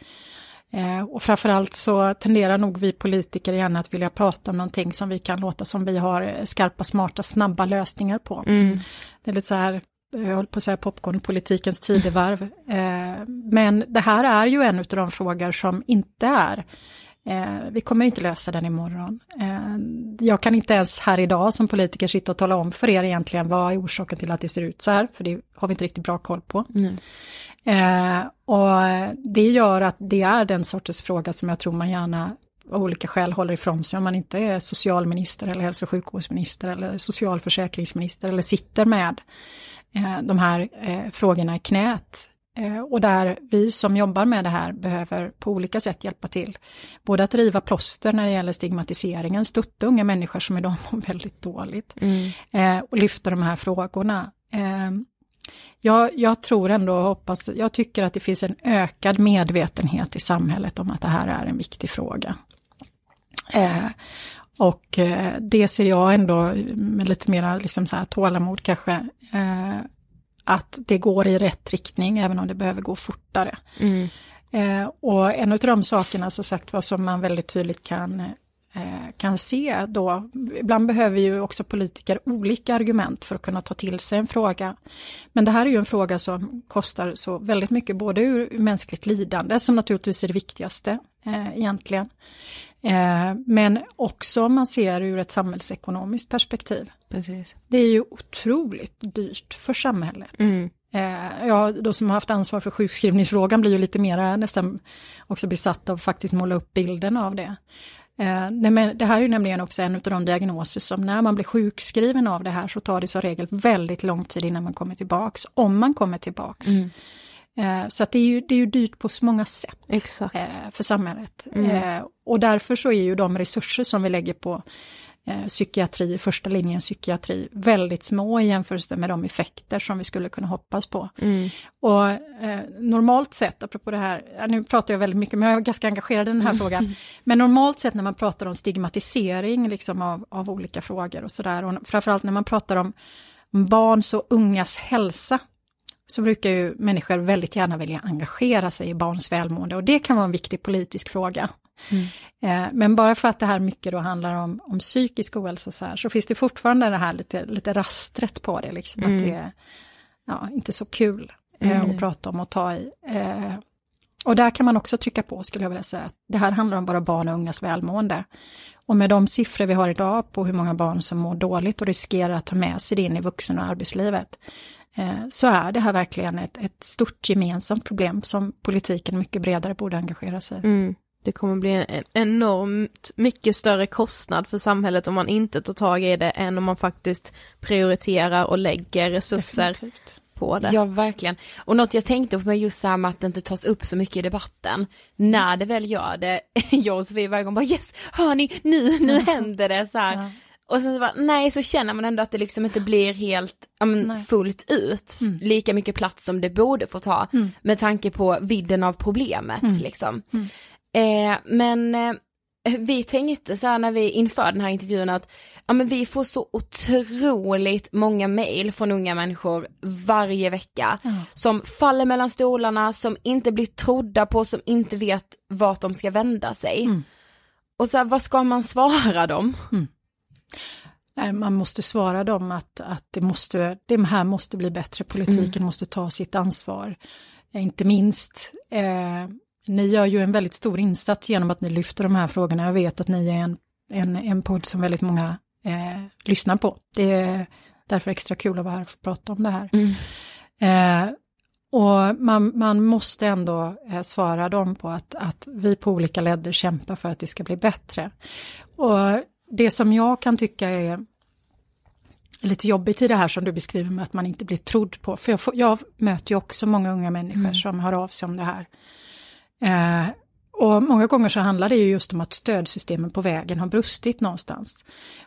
S4: Eh, och framförallt så tenderar nog vi politiker gärna att vilja prata om någonting som vi kan låta som vi har skarpa, smarta, snabba lösningar på. Det är lite så här, jag höll på att säga popcornpolitikens tidevarv. Eh, men det här är ju en av de frågor som inte är Eh, vi kommer inte lösa den imorgon. Eh, jag kan inte ens här idag som politiker sitta och tala om för er egentligen vad är orsaken till att det ser ut så här, för det har vi inte riktigt bra koll på. Eh, och det gör att det är den sortens fråga som jag tror man gärna av olika skäl håller ifrån sig om man inte är socialminister eller hälso och sjukvårdsminister eller socialförsäkringsminister eller sitter med eh, de här eh, frågorna i knät. Eh, och där vi som jobbar med det här behöver på olika sätt hjälpa till. Både att riva plåster när det gäller stigmatiseringen, stötta unga människor som idag mår väldigt dåligt eh, och lyfta de här frågorna. Eh, jag, jag tror ändå och hoppas, jag tycker att det finns en ökad medvetenhet i samhället om att det här är en viktig fråga. Eh, och det ser jag ändå med lite mera liksom så här tålamod kanske, eh, att det går i rätt riktning även om det behöver gå fortare. Eh, och en av de sakerna som sagt var som man väldigt tydligt kan, eh, kan se då, ibland behöver ju också politiker olika argument för att kunna ta till sig en fråga. Men det här är ju en fråga som kostar så väldigt mycket, både ur mänskligt lidande, som naturligtvis är det viktigaste eh, egentligen, men också om man ser ur ett samhällsekonomiskt perspektiv.
S3: Precis.
S4: Det är ju otroligt dyrt för samhället. Eh, jag då som har haft ansvar för sjukskrivningsfrågan blir ju lite mer nästan också besatt av att faktiskt måla upp bilden av det. Eh, det här är ju nämligen också en av de diagnoser som när man blir sjukskriven av det här så tar det så regel väldigt lång tid innan man kommer tillbaks, om man kommer tillbaks. Eh, så att det är, ju, det är ju dyrt på så många sätt
S7: Exakt.
S4: eh, för samhället. Eh, och därför så är ju de resurser som vi lägger på eh, psykiatri, första linjen psykiatri, väldigt små i jämförelse med de effekter som vi skulle kunna hoppas på. Och eh, normalt sett, apropå det här, nu pratar jag väldigt mycket, men jag är ganska engagerad i den här frågan, men normalt sett när man pratar om stigmatisering liksom av, av olika frågor och sådär, och framförallt när man pratar om barns och ungas hälsa, så brukar ju människor väldigt gärna vilja engagera sig i barns välmående och det kan vara en viktig politisk fråga. Eh, Men bara för att det här mycket då handlar om, om psykisk ohälsa så här, så finns det fortfarande det här lite, lite rastret på det, liksom, att det är ja, inte så kul eh, att prata om och ta i. Eh, och där kan man också trycka på, skulle jag vilja säga, att det här handlar om bara barn och ungas välmående. Och med de siffror vi har idag på hur många barn som mår dåligt och riskerar att ta med sig det in i vuxen och arbetslivet, så är det här verkligen ett, ett stort gemensamt problem som politiken mycket bredare borde engagera sig i.
S7: Mm. Det kommer bli en enormt mycket större kostnad för samhället om man inte tar tag i det än om man faktiskt prioriterar och lägger resurser
S4: Definitivt.
S7: på det.
S3: Ja, verkligen. Och något jag tänkte på med just så här med att det inte tas upp så mycket i debatten. När det väl gör det, jag och Sofie varje gång bara yes, hör ni, nu, nu händer det så här.
S4: Ja.
S3: Och sen så bara, nej så känner man ändå att det liksom inte blir helt ja, men, fullt ut, lika mycket plats som det borde få ta med tanke på vidden av problemet liksom. Eh, men eh, vi tänkte så här när vi inför den här intervjun att ja men vi får så otroligt många mail från unga människor varje vecka
S4: Ja.
S3: som faller mellan stolarna, som inte blir trodda på, som inte vet vart de ska vända sig.
S4: Mm.
S3: Och så här, vad ska man svara dem?
S4: Nej, man måste svara dem att, att det, måste, det här måste bli bättre, politiken måste ta sitt ansvar. Eh, Inte minst, eh, ni gör ju en väldigt stor insats genom att ni lyfter de här frågorna. Jag vet att ni är en, en, en podd som väldigt många eh, lyssnar på. Det är därför extra kul att vara här och få prata om det här. Eh, och man, man måste ändå eh, svara dem på att, att vi på olika ledder kämpar för att det ska bli bättre. Och det som jag kan tycka är lite jobbigt i det här som du beskriver med att man inte blir trodd på, för jag, får, jag möter ju också många unga människor som hör av sig om det här. Eh, och många gånger så handlar det ju just om att stödsystemen på vägen har brustit någonstans.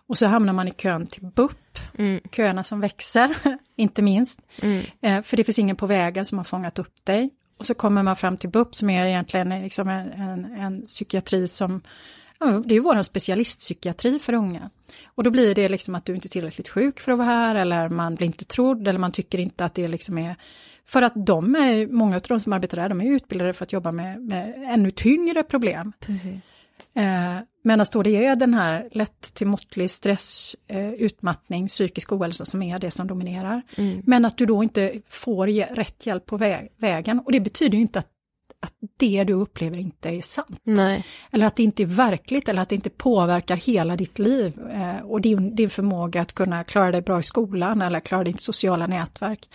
S4: Och så hamnar man i kön till BUP, köerna som växer, inte minst. Eh, för det finns ingen på vägen som har fångat upp dig. Och så kommer man fram till BUP som är egentligen liksom en, en, en psykiatri som, det är ju vår specialistpsykiatri för unga. Och då blir det liksom att du inte är tillräckligt sjuk för att vara här, eller man blir inte trodd, eller man tycker inte att det liksom är... För att de är, många av de som arbetar där, de är utbildade för att jobba med, med ännu tyngre problem. Eh, Medan då det är den här lätt till måttlig stress, eh, utmattning, psykisk ohälsa som är det som dominerar. Men att du då inte får ge, rätt hjälp på vä vägen. Och det betyder inte att, att det du upplever inte är sant.
S7: Nej.
S4: Eller att det inte är verkligt eller att det inte påverkar hela ditt liv eh, och din, din förmåga att kunna klara dig bra i skolan eller klara ditt sociala nätverk.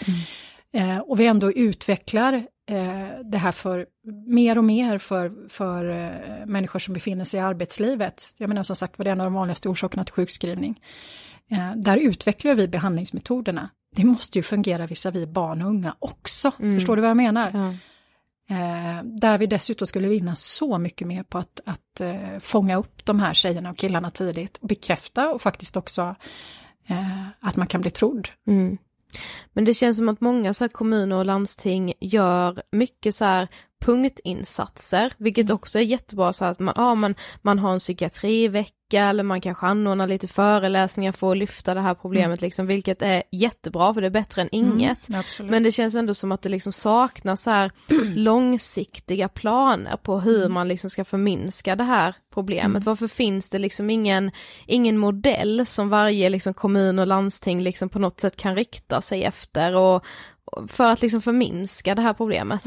S4: Eh, och vi ändå utvecklar eh, det här för mer och mer för, för eh, människor som befinner sig i arbetslivet. Jag menar som sagt var det är en av de vanligaste orsakerna till sjukskrivning. Eh, där utvecklar vi behandlingsmetoderna. Det måste ju fungera visavi barn och unga också. Förstår du vad jag menar?
S7: Ja.
S4: Eh, där vi dessutom skulle vinna så mycket mer på att, att eh, fånga upp de här tjejerna och killarna tidigt. Och bekräfta och faktiskt också eh, att man kan bli trodd.
S7: Mm. Men det känns som att många så här kommuner och landsting gör mycket så här punktinsatser, vilket också är jättebra så att man, ja, man, man har en psykiatrivecka eller man kanske anordnar lite föreläsningar för att lyfta det här problemet liksom, vilket är jättebra för det är bättre än inget.
S4: Mm.
S7: Men det känns ändå som att det liksom saknas här långsiktiga planer på hur man liksom ska förminska det här problemet. Varför finns det liksom ingen, ingen modell som varje liksom kommun och landsting liksom på något sätt kan rikta sig efter och för att liksom förminska det här problemet?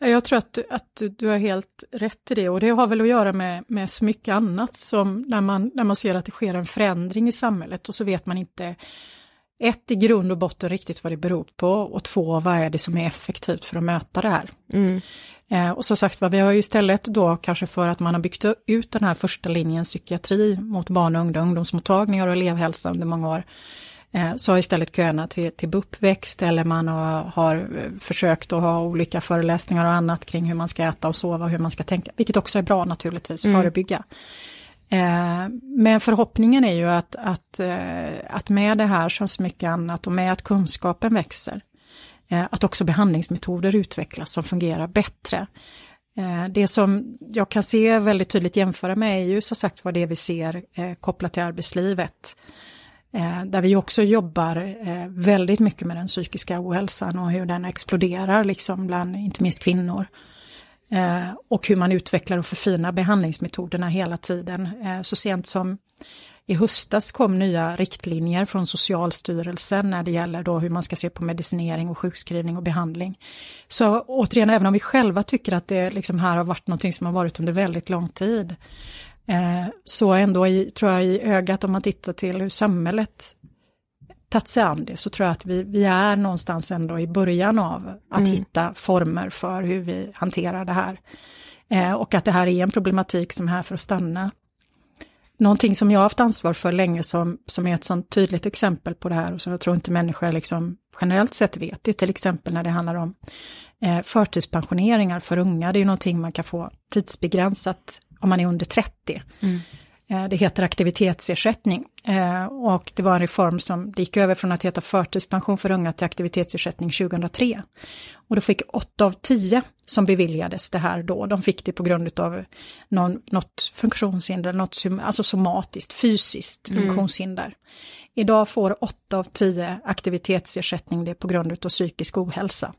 S4: Ja, Jag tror att, att du- du har helt rätt i det och det har väl att göra med, med så mycket annat som när man, när man ser att det sker en förändring i samhället och så vet man inte ett i grund och botten riktigt vad det beror på och två vad är det som är effektivt för att möta det här.
S7: Mm.
S4: Eh, och som sagt vad vi har ju istället då kanske för att man har byggt ut den här första linjen psykiatri mot barn och ungdom, ungdomsmottagningar och elevhälsa under många år. Eh, så har istället köerna till, till BUP växt eller man har, har eh, försökt att ha olika föreläsningar och annat kring hur man ska äta och sova och hur man ska tänka, vilket också är bra naturligtvis, förebygga. Eh, men förhoppningen är ju att, att, att med det här som så mycket annat och med att kunskapen växer, att också behandlingsmetoder utvecklas som fungerar bättre. Det som jag kan se väldigt tydligt jämföra med är ju som sagt vad det vi ser kopplat till arbetslivet. Eh, Där vi också jobbar eh, väldigt mycket med den psykiska ohälsan och hur den exploderar liksom bland inte minst kvinnor. Eh, och hur man utvecklar och förfinar behandlingsmetoderna hela tiden. Eh, så sent som i höstas kom nya riktlinjer från Socialstyrelsen när det gäller då hur man ska se på medicinering och sjukskrivning och behandling. Så återigen, även om vi själva tycker att det liksom här har varit någonting som har varit under väldigt lång tid, så ändå i, tror jag i ögat om man tittar till hur samhället tagit sig an det, så tror jag att vi, vi är någonstans ändå i början av att hitta former för hur vi hanterar det här. Eh, och att det här är en problematik som är här för att stanna. Någonting som jag har haft ansvar för länge som, som är ett sånt tydligt exempel på det här och som jag tror inte människor liksom generellt sett vet, det är till exempel när det handlar om eh, förtidspensioneringar för unga. Det är ju någonting man kan få tidsbegränsat om man är under 30. Eh, det heter aktivitetsersättning eh, och det var en reform som gick över från att heta förtidspension för unga till aktivitetsersättning 2003. Och då fick 8 av 10 som beviljades det här då, de fick det på grund av någon, något funktionshinder, något alltså somatiskt, fysiskt mm. funktionshinder. Idag får 8 av 10 aktivitetsersättning det på grund av psykisk ohälsa.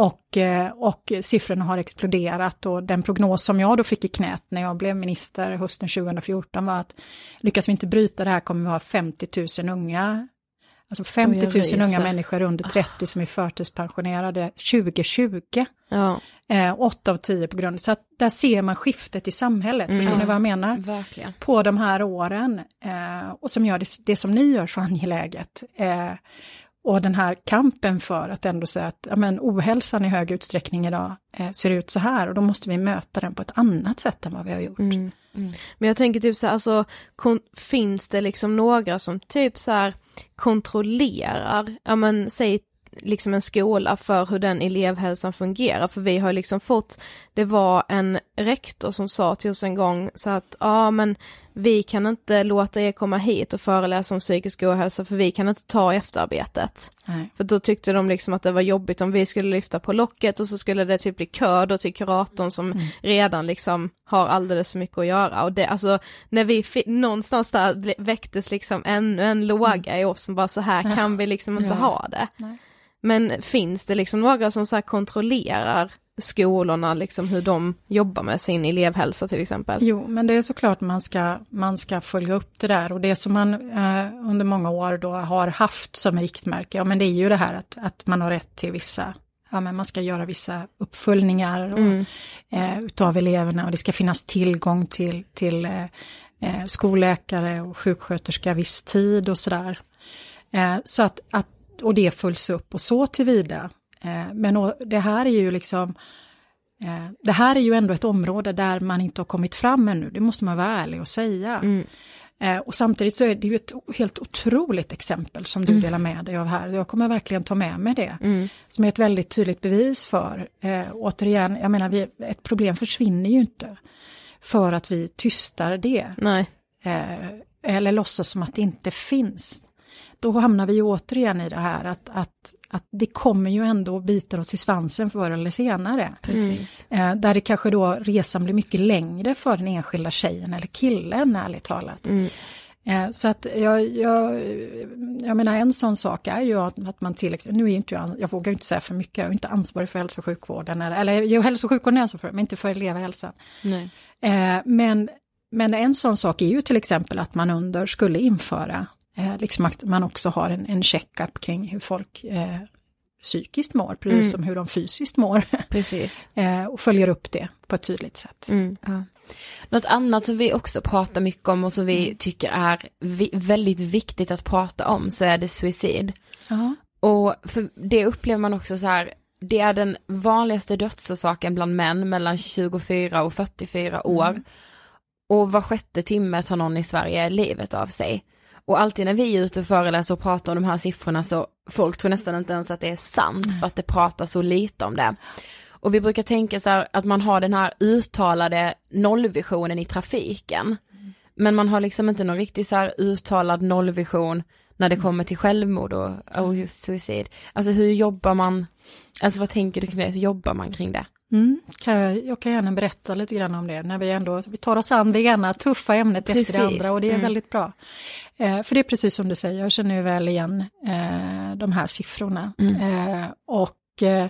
S4: Och, eh, och siffrorna har exploderat och den prognos som jag då fick i knät när jag blev minister hösten 2014 var att lyckas vi inte bryta det här kommer vi ha 50 000 unga, alltså 50 000 unga människor under 30 som är förtidspensionerade 2020. Ja. Eh, 8 av 10 på grund, så att där ser man skiftet i samhället, mm. förstår ni vad jag menar?
S3: Verkligen.
S4: På de här åren, eh, och som gör det, det som ni gör så angeläget. Eh, och den här kampen för att ändå säga att ja, men, ohälsan i hög utsträckning idag eh, ser ut så här och då måste vi möta den på ett annat sätt än vad vi har gjort. Mm.
S7: Mm. Men jag tänker typ så här, alltså finns det liksom några som typ så här kontrollerar, ja men säg liksom en skola för hur den elevhälsan fungerar, för vi har liksom fått, det var en rektor som sa till oss en gång så att, ja men vi kan inte låta er komma hit och föreläsa om psykisk ohälsa för vi kan inte ta efterarbetet. Nej. För då tyckte de liksom att det var jobbigt om vi skulle lyfta på locket och så skulle det typ bli kö då till kuratorn som mm. redan liksom har alldeles för mycket att göra och det, alltså när vi någonstans där väcktes liksom ännu en låga mm. i oss som bara så här kan vi liksom inte ja. ha det. Nej. Men finns det liksom några som så kontrollerar skolorna, liksom hur de jobbar med sin elevhälsa till exempel?
S4: Jo, men det är såklart man ska, man ska följa upp det där och det som man eh, under många år då har haft som riktmärke, ja men det är ju det här att, att man har rätt till vissa Ja, men man ska göra vissa uppföljningar och, mm. eh, utav eleverna och det ska finnas tillgång till, till eh, eh skolläkare och sjuksköterska viss tid och sådär. Eh, så att, att, och det följs upp och så tillvida men det här är ju liksom eh, det här är ju ändå ett område där man inte har kommit fram ännu, det måste man vara ärlig och säga. Mm. Eh, och samtidigt så är det ju ett helt otroligt exempel som du mm. delar med dig av här. Jag kommer verkligen ta med mig det. Mm. Som är ett väldigt tydligt bevis för, eh, återigen, jag menar vi, ett problem försvinner ju inte för att vi tystar det. Eh, eller låtsas som att det inte finns då hamnar vi ju återigen i det här att, att, att det kommer ju ändå biter oss i svansen förr eller senare.
S7: Precis.
S4: Eh, där det kanske då resan blir mycket längre för den enskilda tjejen eller killen ärligt talat. Mm. Eh, så att jag, jag, jag menar en sån sak är ju att, att man till exempel, nu är inte jag, jag vågar inte säga för mycket, jag är inte ansvarig för hälso och sjukvården, eller, eller jo, hälso och sjukvården är ansvarig för, men inte för elevhälsan.
S7: Nej.
S4: Eh, men, men en sån sak är ju till exempel att man under skulle införa Eh, liksom att man också har en, en check-up kring hur folk eh, psykiskt mår, precis mm. som hur de fysiskt mår.
S7: Precis.
S4: eh, och följer upp det på ett tydligt sätt.
S3: Mm. Ja. Något annat som vi också pratar mycket om och som vi mm. tycker är vi väldigt viktigt att prata om så är det suicid.
S4: Ja.
S3: Och för det upplever man också så här, det är den vanligaste dödsorsaken bland män mellan 24 och 44 år. Mm. Och var sjätte timme tar någon i Sverige livet av sig. Och alltid när vi är ute och föreläser och pratar om de här siffrorna så folk tror nästan inte ens att det är sant för att det pratas så lite om det. Och vi brukar tänka så här att man har den här uttalade nollvisionen i trafiken. Men man har liksom inte någon riktigt så här uttalad nollvision när det kommer till självmord och, och suicid. Alltså hur jobbar man, alltså vad tänker du kring det, hur jobbar man kring det?
S4: Mm, kan jag, jag, kan gärna berätta lite grann om det när vi ändå vi tar oss an det ena tuffa ämnet precis. efter det andra och det är mm. väldigt bra. Eh, för det är precis som du säger, jag känner ju väl igen eh, de här siffrorna. Mm. Eh, och eh,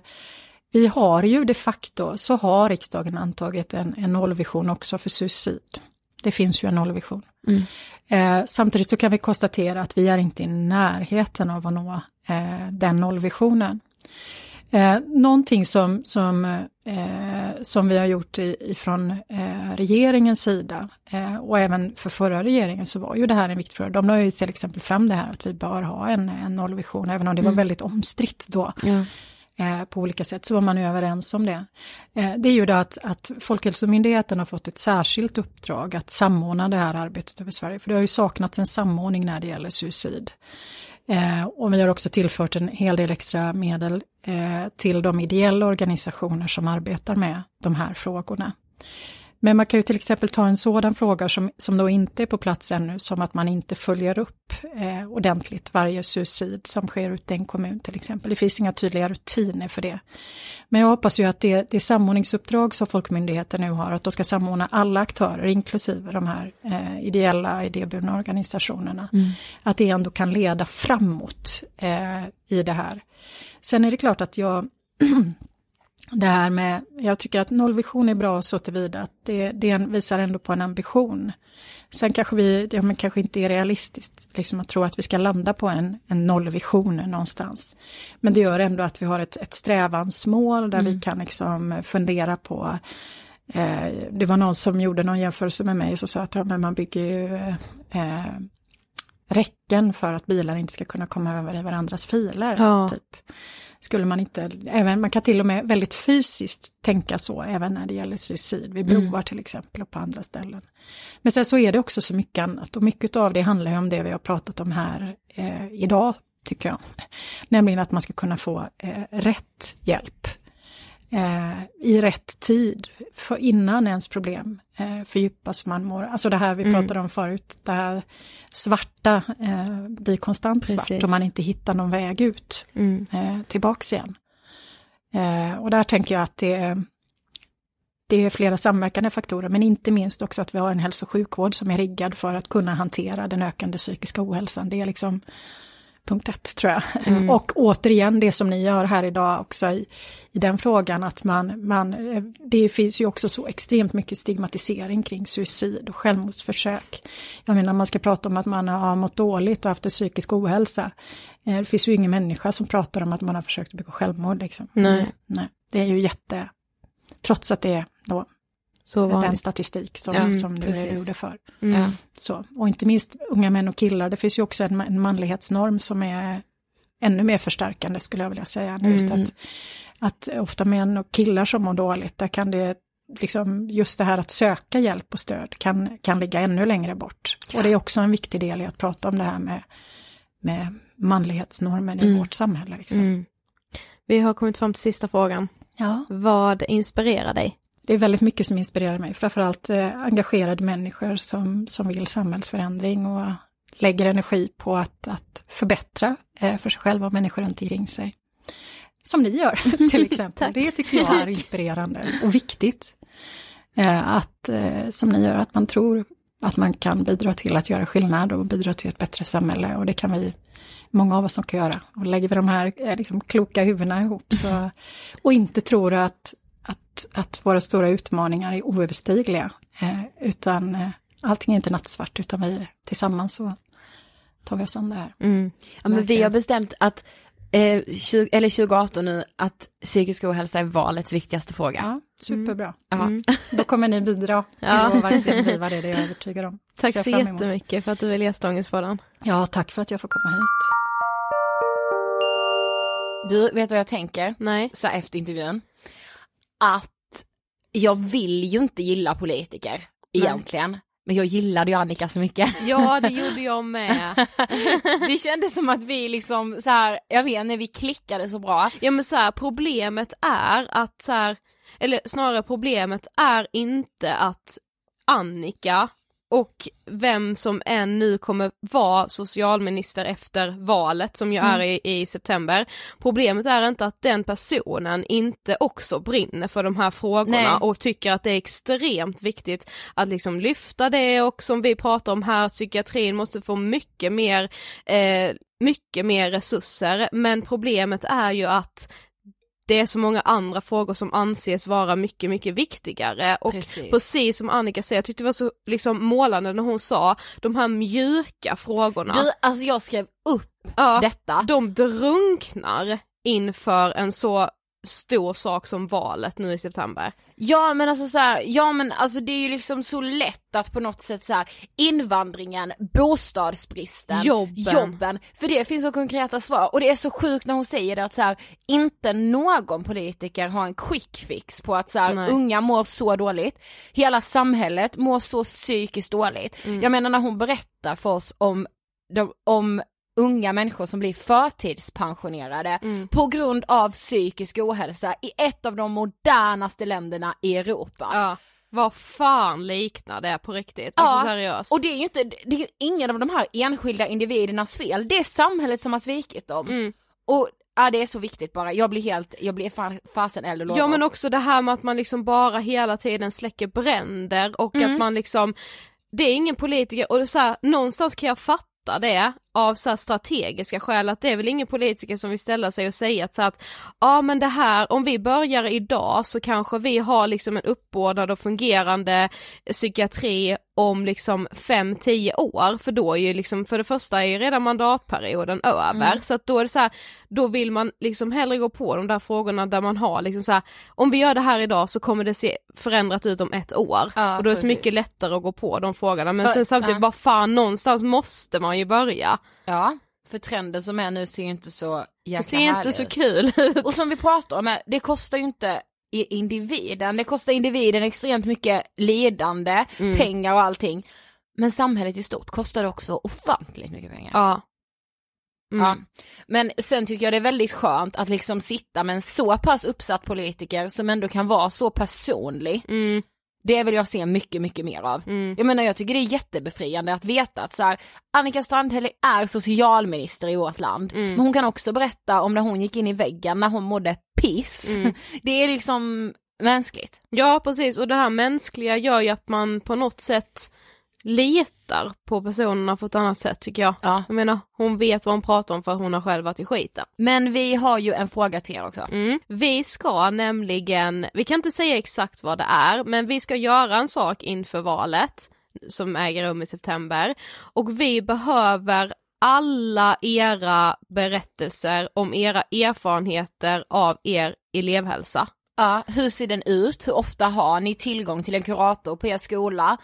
S4: vi har ju de facto, så har riksdagen antagit en, en nollvision också för suicid. Det finns ju en nollvision. Mm. Eh, samtidigt så kan vi konstatera att vi är inte i närheten av att nå eh, den nollvisionen. Eh, någonting som, som, eh, som vi har gjort i, ifrån eh, regeringens sida eh, och även för förra regeringen så var ju det här en viktig fråga. De la ju till exempel fram det här att vi bör ha en, en nollvision, även om det mm. var väldigt omstritt då. Ja. Eh, på olika sätt så var man ju överens om det. Eh, det är ju det att, att Folkhälsomyndigheten har fått ett särskilt uppdrag att samordna det här arbetet över Sverige, för det har ju saknats en samordning när det gäller suicid. Eh, och vi har också tillfört en hel del extra medel eh, till de ideella organisationer som arbetar med de här frågorna. Men man kan ju till exempel ta en sådan fråga som, som då inte är på plats ännu, som att man inte följer upp eh, ordentligt varje suicid som sker ute i en kommun till exempel. Det finns inga tydliga rutiner för det. Men jag hoppas ju att det, det samordningsuppdrag som Folkmyndigheten nu har, att de ska samordna alla aktörer, inklusive de här eh, ideella, idéburna organisationerna, mm. att det ändå kan leda framåt eh, i det här. Sen är det klart att jag det här med, jag tycker att nollvision är bra så tillvida att det, det visar ändå på en ambition. Sen kanske vi, ja men kanske inte är realistiskt liksom att tro att vi ska landa på en, en nollvision någonstans. Men det gör ändå att vi har ett, ett strävansmål där mm. vi kan liksom fundera på eh, det var någon som gjorde någon jämförelse med mig och sa att ja, men man bygger ju eh, räcken för att bilar inte ska kunna komma över i varandras filer. Ja. Typ skulle man inte, även, man kan till och med väldigt fysiskt tänka så, även när det gäller suicid, vid broar mm. till exempel och på andra ställen. Men sen så är det också så mycket annat och mycket av det handlar ju om det vi har pratat om här eh, idag, tycker jag. Nämligen att man ska kunna få eh, rätt hjälp eh, i rätt tid, för innan ens problem eh, fördjupas man mår. Alltså det här vi mm. pratade om förut, det här svarta eh, blir konstant Precis. svart och man inte hittar någon väg ut mm. eh, tillbaks igen. Eh, och där tänker jag att det är, det är flera samverkande faktorer, men inte minst också att vi har en hälso och sjukvård som är riggad för att kunna hantera den ökande psykiska ohälsan. Det är liksom punkt ett tror jag. Mm. Och återigen det som ni gör här idag också i, i den frågan att man, man, det finns ju också så extremt mycket stigmatisering kring suicid och självmordsförsök. Jag menar man ska prata om att man har mått dåligt och haft en psykisk ohälsa. Eh, det finns ju ingen människa som pratar om att man har försökt begå självmord. Liksom.
S2: Nej.
S4: Nej. Det är ju jätte, trots att det är då så den statistik som, ja, som du redogjorde för. Mm. Så, och inte minst unga män och killar, det finns ju också en, en manlighetsnorm som är ännu mer förstärkande skulle jag vilja säga. Mm. Just att, att ofta män och killar som mår dåligt, där kan det liksom just det här att söka hjälp och stöd kan, kan ligga ännu längre bort. Och det är också en viktig del i att prata om det här med, med manlighetsnormen mm. i vårt samhälle. Liksom. Mm.
S2: Vi har kommit fram till sista frågan.
S4: Ja.
S2: Vad inspirerar dig?
S4: Det är väldigt mycket som inspirerar mig, framförallt eh, engagerade människor som, som vill samhällsförändring och lägger energi på att, att förbättra eh, för sig själva och människor runt omkring sig. Som ni gör till exempel. det tycker jag är inspirerande och viktigt. Eh, att, eh, som ni gör, att man tror att man kan bidra till att göra skillnad och bidra till ett bättre samhälle och det kan vi många av oss som kan göra. Och lägger vi de här eh, liksom, kloka huvudena ihop så, och inte tror att att, att våra stora utmaningar är oöverstigliga. Eh, utan eh, allting är inte nattsvart, utan vi tillsammans så tar vi oss an det här.
S3: Mm. Ja, men vi har bestämt att, eh, 20, eller 2018 nu, att psykisk ohälsa är valets viktigaste fråga.
S4: Ja, superbra. Mm. Mm. Då kommer ni bidra till ja. att verkligen driva det, det är jag övertygad om.
S2: Tack så jättemycket för att du vill gästa Ångestpodden.
S4: Ja, tack för att jag får komma hit.
S3: Du, vet du vad jag tänker?
S2: Nej.
S3: Så efter intervjun? Att jag vill ju inte gilla politiker egentligen. Nej. Men jag gillade ju Annika så mycket.
S2: Ja det gjorde jag med.
S3: det kändes som att vi liksom så här, jag vet inte, vi klickade så bra.
S2: Ja men så här, problemet är att så här, eller snarare problemet är inte att Annika och vem som än nu kommer vara socialminister efter valet som ju mm. är i, i, september. Problemet är inte att den personen inte också brinner för de här frågorna Nej. och tycker att det är extremt viktigt att liksom lyfta det och som vi pratar om här, psykiatrin måste få mycket mer eh, mycket mer resurser men problemet är ju att det är så många andra frågor som anses vara mycket, mycket viktigare och precis, precis som Annika säger, jag tyckte det var så liksom målande när hon sa de här mjuka frågorna.
S3: Du, alltså jag skrev upp ja, detta.
S2: De drunknar inför en så stor sak som valet nu i september.
S3: Ja men alltså så här, ja men alltså det är ju liksom så lätt att på något sätt så här, invandringen, bostadsbristen,
S2: jobben.
S3: jobben, för det finns så konkreta svar och det är så sjukt när hon säger det att så här, inte någon politiker har en quick fix på att så här, unga mår så dåligt, hela samhället mår så psykiskt dåligt. Mm. Jag menar när hon berättar för oss om de, om unga människor som blir förtidspensionerade mm. på grund av psykisk ohälsa i ett av de modernaste länderna i Europa.
S2: Ja. Vad fan liknar det på riktigt?
S3: Ja,
S2: Alltså seriöst.
S3: och det är ju inte, det är ju ingen av de här enskilda individernas fel, det är samhället som har svikit dem.
S2: Mm.
S3: Och ja, det är så viktigt bara, jag blir helt, jag blir fan, fasen eld och lågor.
S2: Ja men också det här med att man liksom bara hela tiden släcker bränder och
S3: Mm.
S2: att man liksom, det är ingen politiker och så här, någonstans kan jag fatta det av så strategiska skäl att det är väl ingen politiker som vill ställa sig och säga att så att ja men det här om vi börjar idag så kanske vi har liksom en uppbådad och fungerande psykiatri om liksom 5-10 år för då är ju liksom för det första är ju redan mandatperioden över
S3: Mm.
S2: så att då är det så här, då vill man liksom hellre gå på de där frågorna där man har liksom så här, om vi gör det här idag så kommer det se förändrat ut om ett år
S3: Ja,
S2: och då är det så mycket lättare att gå på de frågorna men
S3: För-
S2: sen samtidigt
S3: ja.
S2: bara fan någonstans måste man ju börja.
S3: Ja, för trenden som är nu ser ju inte så jäkla
S2: Det ser inte
S3: härlig
S2: så
S3: ut.
S2: kul ut.
S3: Och som vi pratar om, här, det kostar ju inte individen, det kostar individen extremt mycket lidande,
S2: Mm.
S3: pengar och allting. Men samhället i stort kostar också ofantligt mycket pengar.
S2: Ja. Mm.
S3: Ja. Men sen tycker jag det är väldigt skönt att liksom sitta med en så pass uppsatt politiker som ändå kan vara så personlig.
S2: Mm.
S3: Det vill jag se mycket, mycket mer av.
S2: Mm.
S3: Jag menar jag tycker det är jättebefriande att veta att så här, Annika Strandhäll är socialminister i vårt land.
S2: Mm.
S3: Men hon kan också berätta om när hon gick in i väggen när hon mådde piss.
S2: Mm.
S3: Det är liksom mänskligt.
S2: Ja precis och det här mänskliga gör ju att man på något sätt litar på personerna på ett annat sätt tycker jag.
S3: Ja.
S2: Jag menar hon vet vad hon pratar om för hon har själv varit i skiten.
S3: Men vi har ju en fråga till er också.
S2: Mm. Vi ska nämligen, vi kan inte säga exakt vad det är, men vi ska göra en sak inför valet som äger rum i september och vi behöver alla era berättelser om era erfarenheter av er elevhälsa.
S3: Ja, hur ser den ut? Hur ofta har ni tillgång till en kurator på er skola?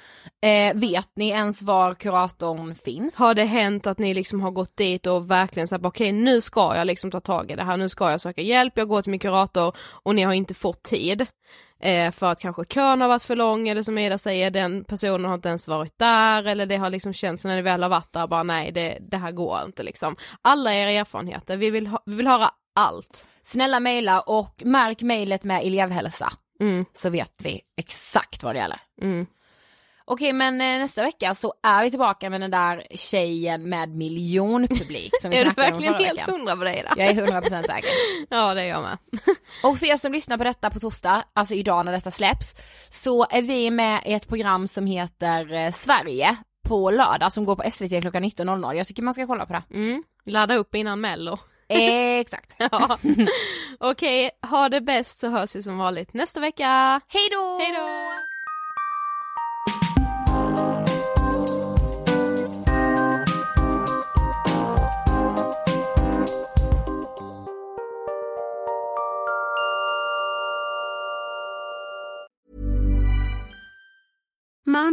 S3: Eh, vet ni ens var kuratorn finns?
S2: Har det hänt att ni liksom har gått dit och verkligen sagt okej nu ska jag liksom ta tag i det här, nu ska jag söka hjälp, jag går till min kurator och ni har inte fått tid. Eh, för att kanske kön har varit för lång eller som Ida säger, den personen har inte ens varit där eller det har liksom känts när ni väl har varit där bara nej det, det här går inte liksom. Alla era erfarenheter, vi vill, ha, vi vill höra allt.
S3: Snälla mejla och märk mejlet med elevhälsa.
S2: Mm,
S3: Så vet vi exakt vad det gäller.
S2: mm.
S3: Okej men eh, nästa vecka så är vi tillbaka med den där tjejen med miljonpublik som vi
S2: Är du
S3: om
S2: verkligen
S3: förra
S2: helt
S3: veckan.
S2: hundra på det Ida?
S3: Jag är 100% säker.
S2: Ja det är jag med.
S3: Och för er som lyssnar på detta på torsdag, alltså idag när detta släpps, så är vi med i ett program som heter eh, Sverige på lördag som går på SVT klockan 19.00. Jag tycker man ska kolla på det.
S2: Mm. Ladda upp innan mello.
S3: Exakt.
S2: Ja. Okej, ha det bäst så hörs vi som vanligt nästa vecka.
S3: Hej då!
S2: Hej då!